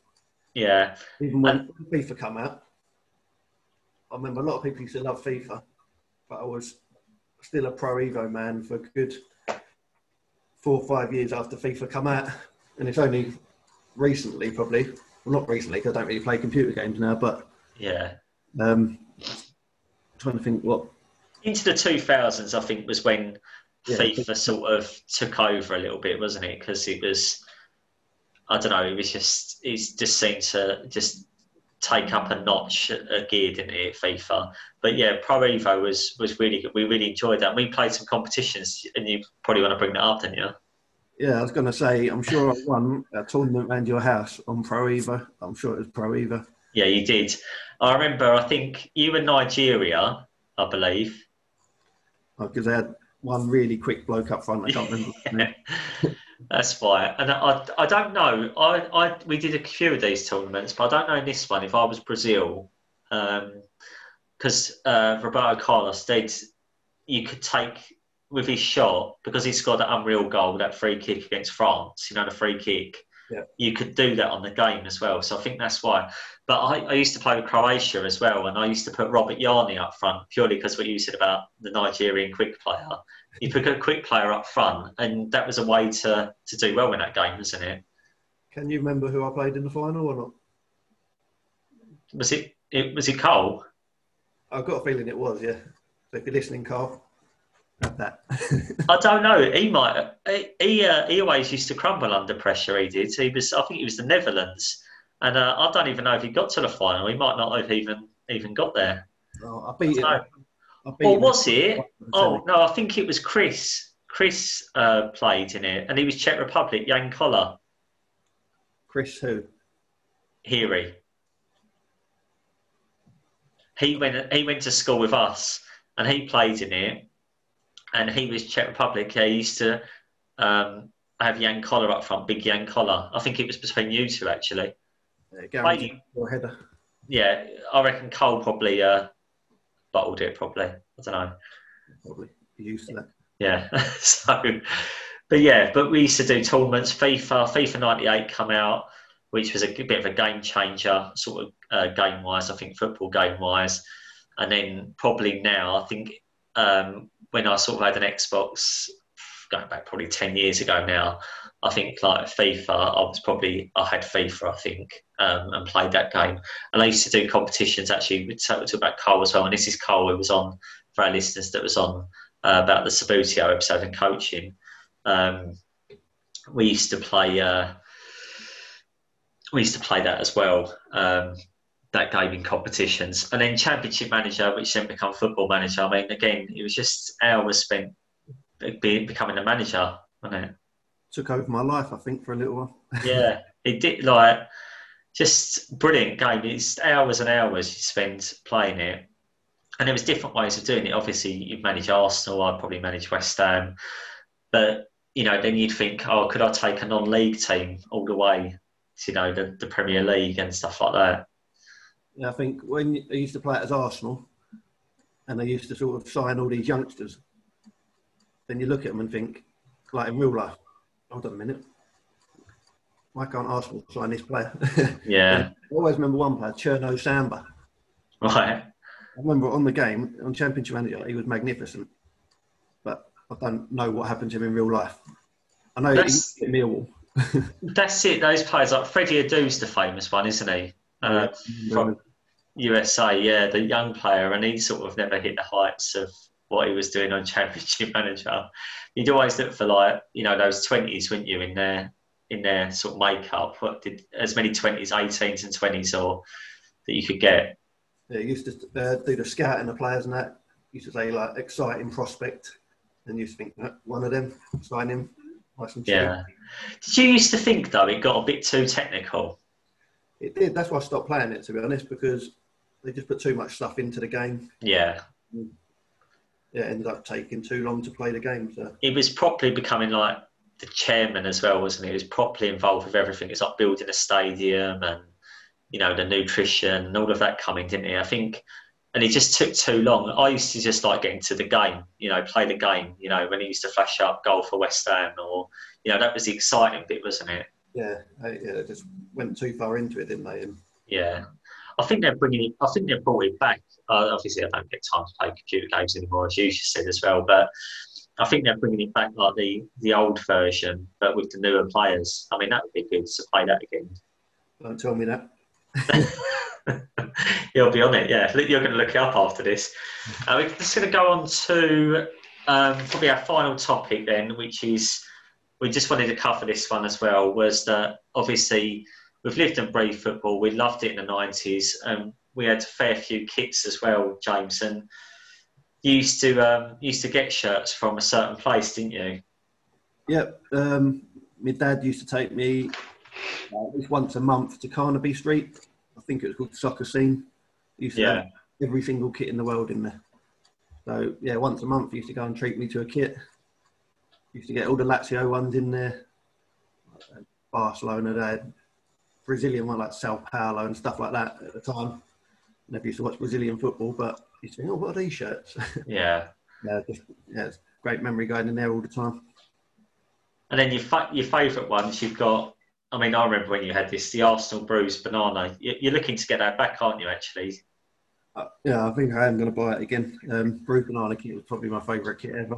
Yeah. Even when and, FIFA come out, I remember a lot of people used to love FIFA, but I was still a Pro Evo man for good four or five years after FIFA come out, and it's only recently, probably, well, not recently, because I don't really play computer games now, but yeah, um, trying to think what into the two thousands, I think was when yeah, FIFA sort of took over a little bit, wasn't it? Because it was, I don't know, it was just it just seemed to just take up a notch a gear, didn't it, FIFA? But yeah, Pro Evo was was really good. We really enjoyed that. We played some competitions, and you probably want to bring that up, didn't you? Yeah, I was going to say, I'm sure I won a tournament around your house on Pro Evo. I'm sure it was Pro Evo. Yeah, you did. I remember. I think you were Nigeria, I believe. Because oh, they had one really quick bloke up front. I can't remember. [LAUGHS] That's fine. And I, I don't know. I, I we did a few of these tournaments, but I don't know in this one if I was Brazil, because um, uh, Roberto Carlos did. You could take with his shot because he scored that unreal goal, that free kick against France. You know, the free kick. Yeah. You could do that on the game as well. So I think that's why. But I, I used to play with Croatia as well, and I used to put Robert Jarni up front purely because what you said about the Nigerian quick player you put a quick player up front, and that was a way to, to do well in that game, wasn't it? Can you remember who I played in the final or not? Was it, it was it Cole? I've got a feeling it was, yeah. So if you're listening, Carl, have that. I don't know. He might. He uh, he always used to crumble under pressure. He did. He was. I think he was the Netherlands, and uh, I don't even know if he got to the final. He might not have even even got there. Oh, I beat I or was it? Oh no, I think it was Chris. Chris uh, played in it, and he was Czech Republic. Jan Koller. Chris who? Heary. He went. He went to school with us, and he played in it. And he was Czech Republic. He used to um, have Jan Koller up front, big Jan Koller. I think it was between you two actually. Yeah, header. Yeah, I reckon Cole probably uh, bottled it probably. I don't know. Probably used to that. Yeah. [LAUGHS] so, but yeah, but we used to do tournaments. FIFA, FIFA '98 come out, which was a bit of a game changer, sort of uh, game wise. I think football game wise, and then probably now, I think um, when I sort of had an Xbox, going back probably ten years ago now, I think like FIFA, I was probably I had FIFA, I think, um, and played that game. And I used to do competitions actually. We talked about Carl as well, and this is Carl who was on for our listeners that was on uh, about the Subbuteo episode and coaching. Um, we used to play. Uh, we used to play that as well. Um, that game in competitions, and then Championship Manager, which then become Football Manager. I mean, again, it was just hours spent becoming a manager, wasn't it? Took over my life, I think, for a little while. [LAUGHS] yeah, it did. Like, just brilliant game. It's hours and hours you spend playing it, and there was different ways of doing it. Obviously, you manage Arsenal. I'd probably manage West Ham, but you know, then you'd think, oh, could I take a non-league team all the way? To, you know, the, the Premier League and stuff like that. Yeah, I think when I used to play it as Arsenal, and they used to sort of sign all these youngsters then you look at them and think, like in real life, hold on a minute, why can't Arsenal sign this player? [LAUGHS] Yeah. I always remember one player, Cherno Samba. right. I remember on the game, on Championship Manager, he was magnificent. But I don't know what happened to him in real life. I know That's- he's at Millwall. [LAUGHS] That's it. Those players like Freddie Adu's the famous one, isn't he? Uh, from USA, yeah, the young player, and he sort of never hit the heights of what he was doing on [LAUGHS] Championship Manager. You'd always look for like you know those twenties, wouldn't you, in their in their sort of makeup? What did as many twenties, eighteens, and twenties, or that you could get? Yeah, used to uh, do the scouting the players and that. Used to say like exciting prospect, and used to think "Uh, one of them sign him. Nice and cheap. Yeah. Did you used to think though it got a bit too technical? It did. That's why I stopped playing it to be honest, because they just put too much stuff into the game. Yeah. Yeah, it ended up taking too long to play the game. So He was properly becoming like the chairman as well, wasn't he? He was properly involved with everything. It's like building a stadium and you know the nutrition and all of that coming, didn't he? I think, and he just took too long. I used to just like getting to the game, you know, play the game. You know, when he used to flash up goal for West Ham, or you know, that was the exciting bit, wasn't it? yeah, I, yeah, they just went too far into it, didn't they? And Yeah. I think they're bringing it. I think they've brought it back. Uh, obviously, I don't get time to play computer games anymore, as you just said as well. But I think they're bringing it back like the the old version, but with the newer players. I mean, that would be good to play that again. don't tell me that. [LAUGHS] You'll be on it, yeah. You're going to look it up after this. Uh, we're just going to go on to um, probably our final topic then, which is we just wanted to cover this one as well. Was that obviously we've lived and breathed football. We loved it in the nineties, and we had a fair few kits as well, James. And you used to um, used to get shirts from a certain place, didn't you? Yep. Um, my dad used to take me uh, at least once a month to Carnaby Street. I think it was called Soccer Scene. Used to Yeah. have every single kit in the world in there. So yeah, once a month he used to go and treat me to a kit. Used to get all the Lazio ones in there. Barcelona, they had Brazilian one like Sao Paulo and stuff like that at the time. Never used to watch Brazilian football, but used to think, oh, what are these shirts? [LAUGHS] Yeah. yeah, just, yeah, it's great memory going in there all the time. And then your fa- your favourite ones, you've got. I mean, I remember when you had this, the Arsenal bruised banana. You- You're looking to get that back, aren't you? Actually, Uh, yeah, I think I am going to buy it again. Um, bruised banana kit was probably my favourite kit ever.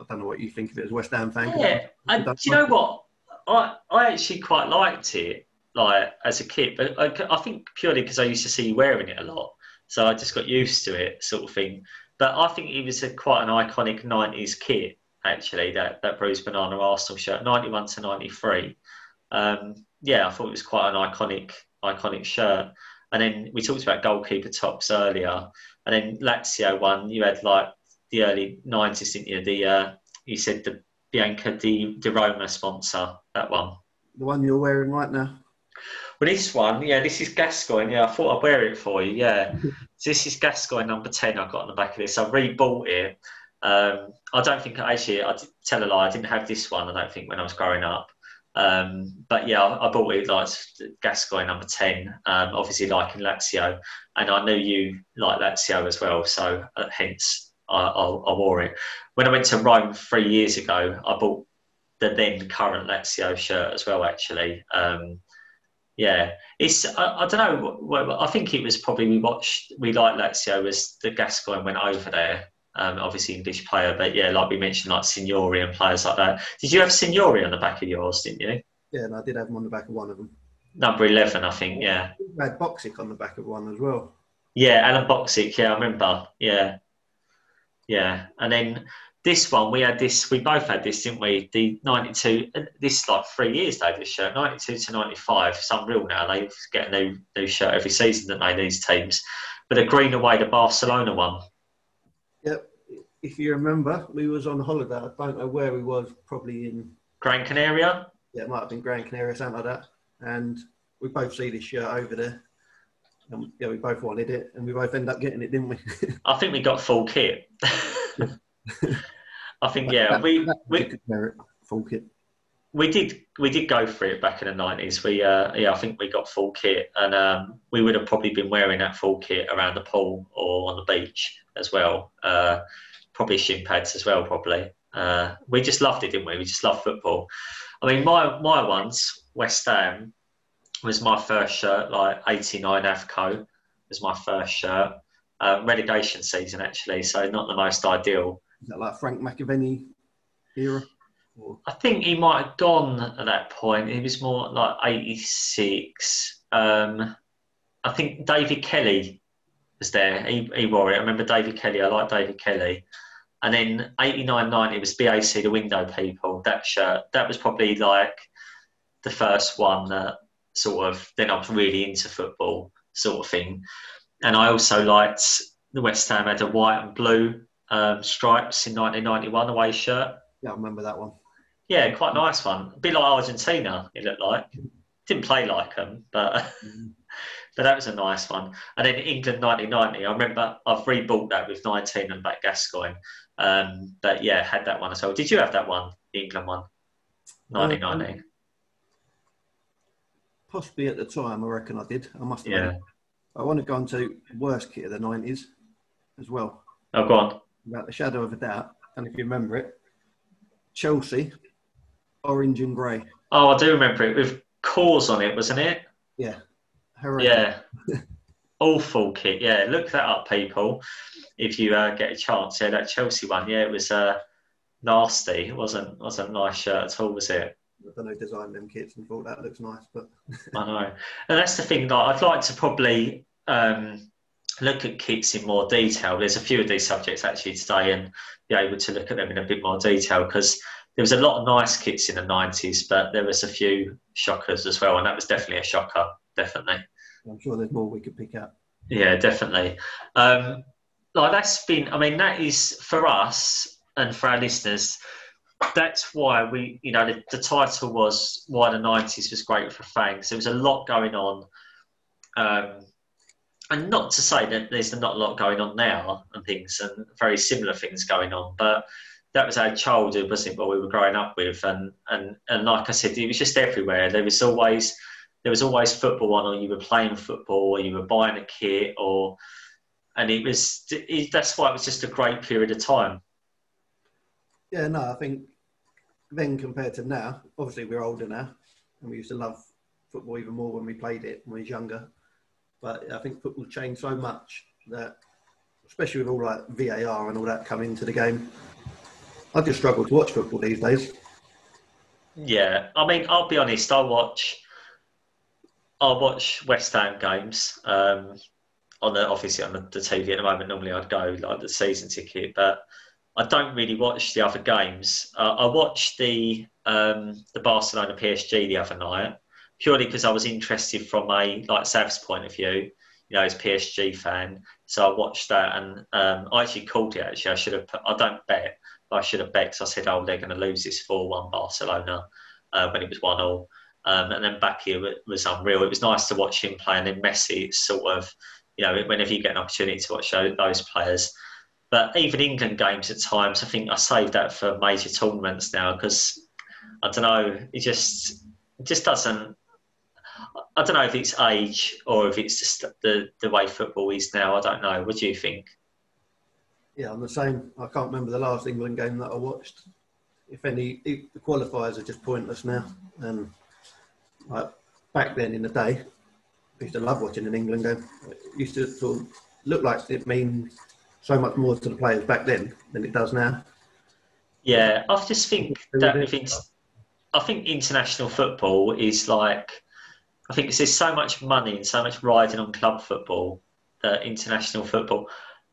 I don't know what you think of it as a West Ham fan. Yeah, and do you know what? I I actually quite liked it, like as a kid, but I, I think purely because I used to see you wearing it a lot, so I just got used to it, sort of thing. But I think it was a quite an iconic '90s kit, actually. That that bruised banana Arsenal shirt, '91 to '93. Um, yeah, I thought it was quite an iconic iconic shirt. And then we talked about goalkeeper tops earlier, and then Lazio one, you had like the early '90s, didn't you? The uh, you said the Banca di, di Roma sponsor, that one. The one you're wearing right now. Well, this one, yeah, this is Gascoigne. Yeah, I thought I'd wear it for you. Yeah, so this is Gascoigne number ten. I got on the back of this. I rebought it. Um, I don't think actually. I tell a lie. I didn't have this one. I don't think when I was growing up. Um, but yeah, I, I bought it like Gascoigne number ten. Um, obviously liking Lazio, and I knew you like Lazio as well. So uh, hence I, I, I wore it. When I went to Rome three years ago, I bought the then current Lazio shirt as well. Actually, um, yeah, it's I, I don't know. Well, I think it was probably we watched we liked Lazio as the Gascoigne went over there. Um, obviously English player, but yeah, like we mentioned, like Signori and players like that. Did you have Signori on the back of yours? Didn't you? Yeah, and I did have them on the back of one of them. Number eleven, I think. Yeah, I had Boksic on the back of one as well. yeah, Alan Boksic. Yeah, I remember. Yeah, yeah, and then this one we had this. We both had this, didn't we? The ninety-two. Uh, this like three years they had this shirt. Ninety-two to ninety-five. It's unreal now. They get a new new shirt every season, don't they? These teams. But the green away, the Barcelona one. Yep. If you remember, we was on holiday. I don't know where we was. Probably in Gran Canaria. yeah, it might have been Gran Canaria, something like that. And we both see this shirt over there. And yeah, we both wanted it, and we both end up getting it, didn't we? [LAUGHS] I think we got full kit. [LAUGHS] I think yeah, we we, Merit, full kit. we did we did go for it back in the nineties. We uh, yeah, I think we got full kit, and um, we would have probably been wearing that full kit around the pool or on the beach as well. Uh, probably shin pads as well, probably. Uh, we just loved it, didn't we? We just loved football. I mean, my my ones, West Ham, was my first shirt, like '89 AVCO was my first shirt. Uh, relegation season, actually, so not the most ideal. Is that like Frank McAvenny era? I think he might have gone at that point. He was more like '86. Um, I think David Kelly was there. He, he wore it. I remember David Kelly. I like David Kelly. And then 89 90 was BAC, the window people, that shirt. That was probably like the first one that sort of, then I was really into football sort of thing. And I also liked the West Ham had a white and blue um, stripes in 1991 away shirt. Yeah, I remember that one. Yeah, quite nice one. A bit like Argentina, it looked like. Didn't play like them, but [LAUGHS] but that was a nice one. And then England 1990, I remember I've rebought that with 19 and back Gascoigne. Um, but yeah, had that one as well. Did you have that one, the England one? 1990. Um, possibly at the time, I reckon I did. I must have. Yeah. I want to go into worst kit of the 90s as well. Oh, go on. Without the shadow of a doubt. And if you remember it, Chelsea, orange and grey. Oh, I do remember it with Coors on it, wasn't it? Yeah. Yeah. [LAUGHS] Awful kit. Yeah, look that up, people if you uh, get a chance. Yeah, that Chelsea one, yeah, it was uh, nasty. It wasn't wasn't a nice shirt at all, was it? I don't know, designed them kits and thought that looks nice, but I know, and that's the thing. Like, I'd like to probably um, look at kits in more detail. There's a few of these subjects actually today, and be able to look at them in a bit more detail because there was a lot of nice kits in the 90s, but there was a few shockers as well, and that was definitely a shocker, definitely. I'm sure there's more we could pick up. Yeah, definitely. Um, like that's been i mean that is for us and for our listeners that's why we you know the, the title was why the 90s was great for fangs there was a lot going on um, and not to say that there's not a lot going on now and things and very similar things going on but that was our childhood wasn't it what we were growing up with and and and like i said it was just everywhere there was always there was always football on or you were playing football or you were buying a kit or and it was it, that's why it was just a great period of time. Yeah, no, I think then compared to now, obviously we're older now, and we used to love football even more when we played it when we was younger. But I think football changed so much that, especially with all like VAR and all that coming into the game, I just struggle to watch football these days. Yeah, I mean, I'll be honest. I watch, I watch West Ham games. Um, on the obviously on the, the TV at the moment. Normally, I'd go like the season ticket, but I don't really watch the other games. Uh, I watched the um, the Barcelona PSG the other night purely because I was interested from a like Sav's point of view. You know, as PSG fan, so I watched that and um, I actually called it. Actually, I should have. I don't bet, but I should have bet because I said, "Oh, they're going to lose this four-one Barcelona," uh, when it was one all. Um, and then Mbappé was unreal. It was nice to watch him play, and then Messi. Sort of you know, whenever you get an opportunity to watch those players. But even England games at times, I think I save that for major tournaments now because I don't know, it just it just doesn't. I don't know if it's age or if it's just the the way football is now. I don't know. What do you think? Yeah, I'm the same. I can't remember the last England game that I watched. If any, the qualifiers are just pointless now. And like back then in the day, I used to love watching an England game. It used to sort of look like it means so much more to the players back then than it does now. Yeah, I just think that if it's, I think international football is like, I think there's so much money and so much riding on club football that international football.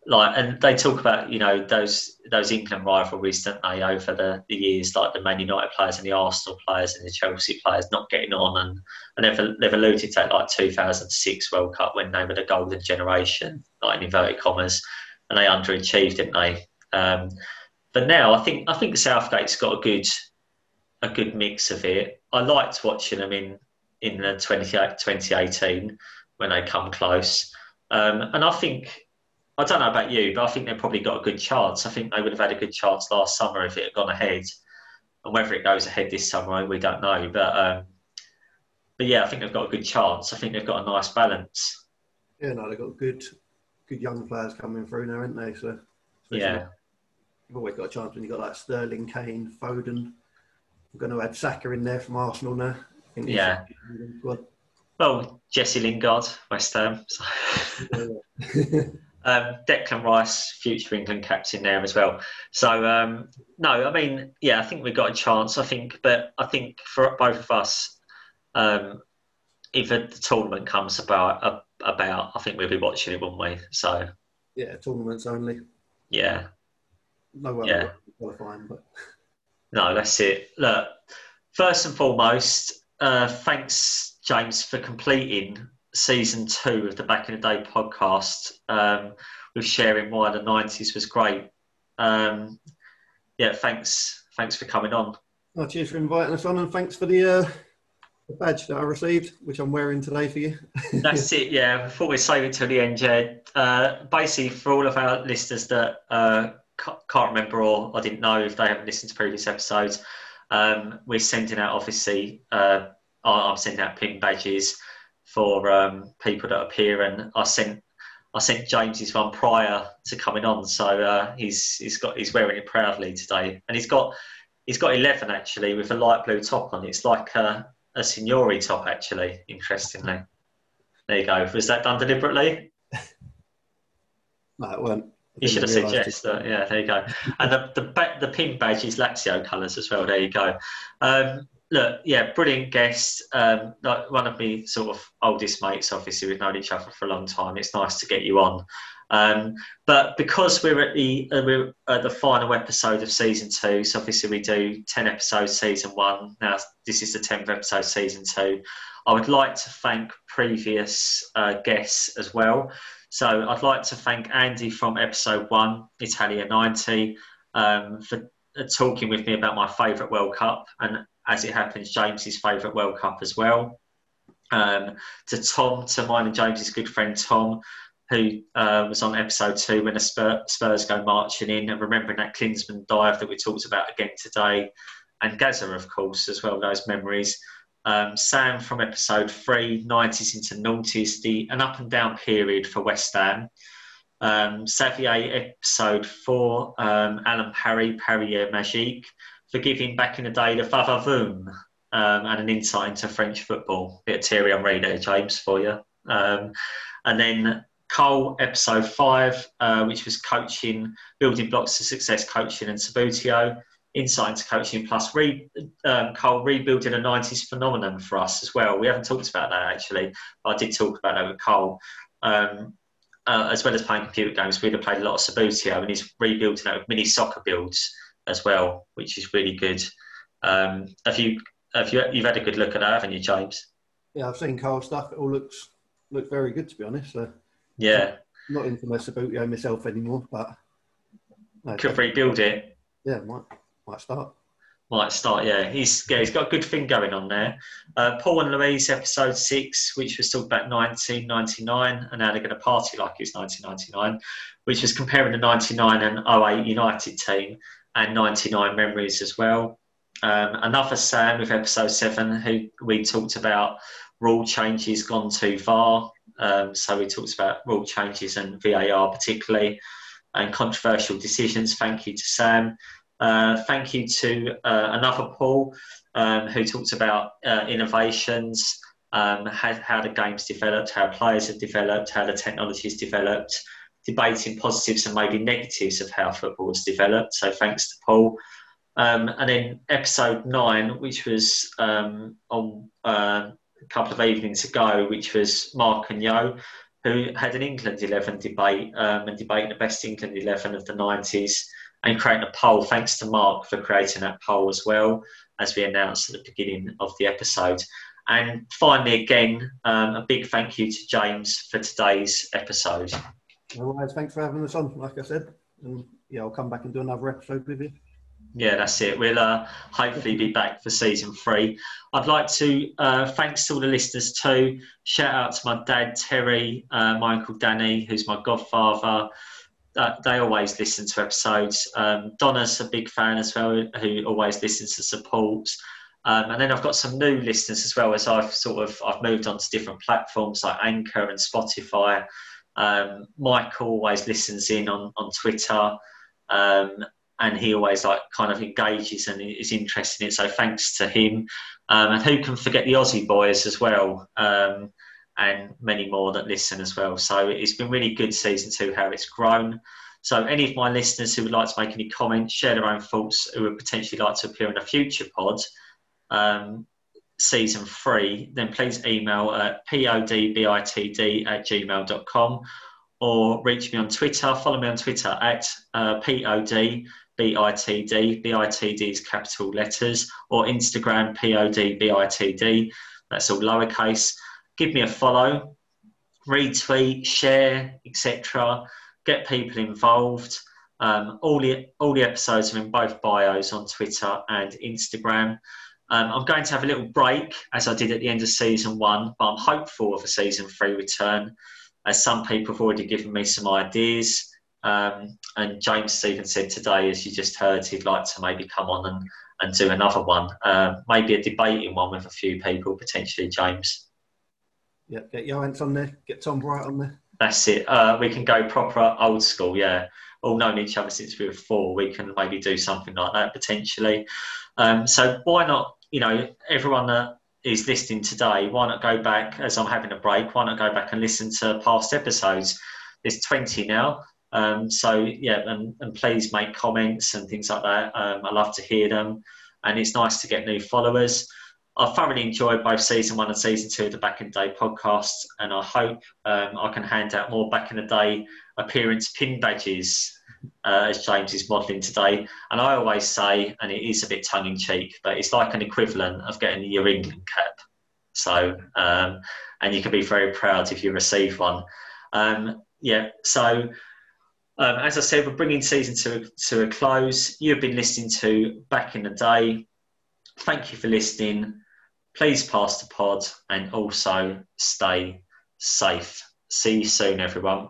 Like and they talk about you know those those England rivalries don't they over the, the years like the Man United players and the Arsenal players and the Chelsea players not getting on and, and they've, they've alluded to like 2006 World Cup when they were the golden generation like in inverted commas and they underachieved didn't they? Um, but now I think I think Southgate's got a good a good mix of it. I liked watching them in in the 20, 2018 when they come close um, and I think I don't know about you, but I think they've probably got a good chance. I think they would have had a good chance last summer if it had gone ahead. And whether it goes ahead this summer, we don't know. But um, but yeah, I think they've got a good chance. I think they've got a nice balance. Yeah, no, they've got good good young players coming through now, haven't they? So yeah. you've always got a chance when you've got like Sterling, Kane, Foden. I'm going to add Saka in there from Arsenal now. Yeah. Well, Jesse Lingard, West Ham. So. [LAUGHS] um, Declan Rice, future England captain there as well. So um, no, I mean, yeah, I think we've got a chance. I think, but I think for both of us, um, if the tournament comes about, about, I think we'll be watching it, won't we? So yeah, tournaments only. Yeah. No way yeah. qualifying, but no, that's it. Look, first and foremost, uh, thanks James for completing season two of the Back in the Day podcast um, with sharing why the nineties was great. Um, yeah, thanks, thanks for coming on. Oh, cheers for inviting us on, and thanks for the. Uh the badge that I received, which I'm wearing today for you. [LAUGHS] That's it, yeah. Before we save it till the end, Jed, uh, basically for all of our listeners that uh, can't remember or I didn't know if they haven't listened to previous episodes, um, we're sending out, obviously, uh, I'm sending out pin badges for um, people that appear, and I sent I sent James his one prior to coming on, so uh, he's he's got he's wearing it proudly today, and he's got he's got eleven actually with a light blue top on. It's like a, a Signori top, actually, interestingly. There you go. Was that done deliberately? [LAUGHS] no, it weren't. You should have said yes. That, yeah, there you go. And the, the the pin badge is Lazio colours as well. There you go. Um, look, yeah, brilliant guest. Um, like one of my sort of oldest mates. Obviously, we've known each other for a long time. It's nice to get you on. Um, but because we're at the uh, we're at the final episode of season two, so obviously we do ten episodes season one. Now this is the tenth episode season two. I would like to thank previous uh, guests as well. So I'd like to thank Andy from episode one, Italia ninety, um, for uh, talking with me about my favourite World Cup, and as it happens, James's favourite World Cup as well. Um, to Tom, to mine and James's good friend Tom, who uh, was on episode two when the Spurs go marching in, and remembering that Klinsmann dive that we talked about again today, and Gazza, of course, as well, those memories. Um, Sam from episode three, 90s into noughties, the an up and down period for West Ham. Um, Xavier, episode four, um, Alan Parry, Parrier Magique, for giving back in the day the Vavavoom um, and an insight into French football. Bit of Thierry Henry there, James, for you. Um, and then Cole, episode five, uh, which was coaching, building blocks to success coaching and Subbuteo, insight into coaching plus re, um, Cole rebuilding a 90s phenomenon for us as well. We haven't talked about that actually, but I did talk about that with Cole. Um, uh, as well as playing computer games, we'd have played a lot of Subbuteo and he's rebuilding that with mini soccer builds as well, which is really good. Um, have you have you you've had a good look at that, haven't you, James? Yeah, I've seen Cole stuff. It all looks looks very good to be honest. So. Yeah. Not into my Subbuteo myself anymore, but no, could rebuild it. Yeah, might might start. Might start, yeah. He's yeah, he's got a good thing going on there. Uh, Paul and Louise, episode six, which was talking about 1999, and now they're going to party like it's 1999, which was comparing the 99 and 08 United team and 99 memories as well. Um, another Sam with episode seven, who we talked about rule changes gone too far. Um, so we talked about rule changes and VAR particularly, and controversial decisions. Thank you to Sam. Uh, thank you to uh, another Paul um, who talked about uh, innovations, um, how, how, the game's developed, how players have developed, how the technology has developed, debating positives and maybe negatives of how football has developed. So thanks to Paul. Um, and then episode nine, which was um, on uh, a couple of evenings ago, which was Mark and Yo, who had an England 11 debate um, and debating the best England 11 of the 90s and creating a poll. Thanks to Mark for creating that poll as well, as we announced at the beginning of the episode. And finally, again, um, a big thank you to James for today's episode. Otherwise, thanks for having us on, like I said. And yeah, I'll come back and do another episode with you. Yeah, that's it. We'll uh, hopefully be back for season three. I'd like to uh, thanks to all the listeners too. Shout out to my dad Terry, uh, my uncle Danny, who's my godfather. They always listen to episodes. Um, Donna's a big fan as well, who always listens to supports. Um, and then I've got some new listeners as well as I've sort of I've moved on to different platforms like Anchor and Spotify. Um, Michael always listens in on on Twitter. Um, and he always like kind of engages and is interested in it. So thanks to him. Um, and who can forget the Aussie boys as well, um, and many more that listen as well. So it's been really good season two how it's grown. So any of my listeners who would like to make any comments, share their own thoughts, who would potentially like to appear in a future pod, um, season three, then please email at podbitd at gmail.com or reach me on Twitter. Follow me on Twitter at uh, podbitd. BITD is capital letters, or Instagram podbitd. That's all lowercase. Give me a follow, retweet, share, etc. Get people involved. Um, all the all the episodes are in both bios on Twitter and Instagram. Um, I'm going to have a little break as I did at the end of season one, but I'm hopeful of a season three return as some people have already given me some ideas. Um, and James Stephen said today, as you just heard, he'd like to maybe come on and, and do another one, uh, maybe a debating one with a few people, potentially James. Yeah, get Johannes on there, get Tom Bright on there. That's it. Uh, we can go proper old school, yeah. All known each other since we were four. We can maybe do something like that potentially. Um, so why not? You know, everyone that is listening today, why not go back as I'm having a break? Why not go back and listen to past episodes? There's 20 now. Um, so yeah, and, and, please make comments and things like that. Um, I love to hear them, and it's nice to get new followers. I thoroughly enjoyed both season one and season two of the Back in the Day podcast, and I hope um, I can hand out more Back in the Day appearance pin badges uh, as James is modelling today. And I always say, and it is a bit tongue in cheek, but it's like an equivalent of getting your England cap. So, um, and you can be very proud if you receive one. Um, yeah, so um, as I said, we're bringing season two to a close. You've been listening to Back in the Day. Thank you for listening. Please pass the pod and also stay safe. See you soon, everyone.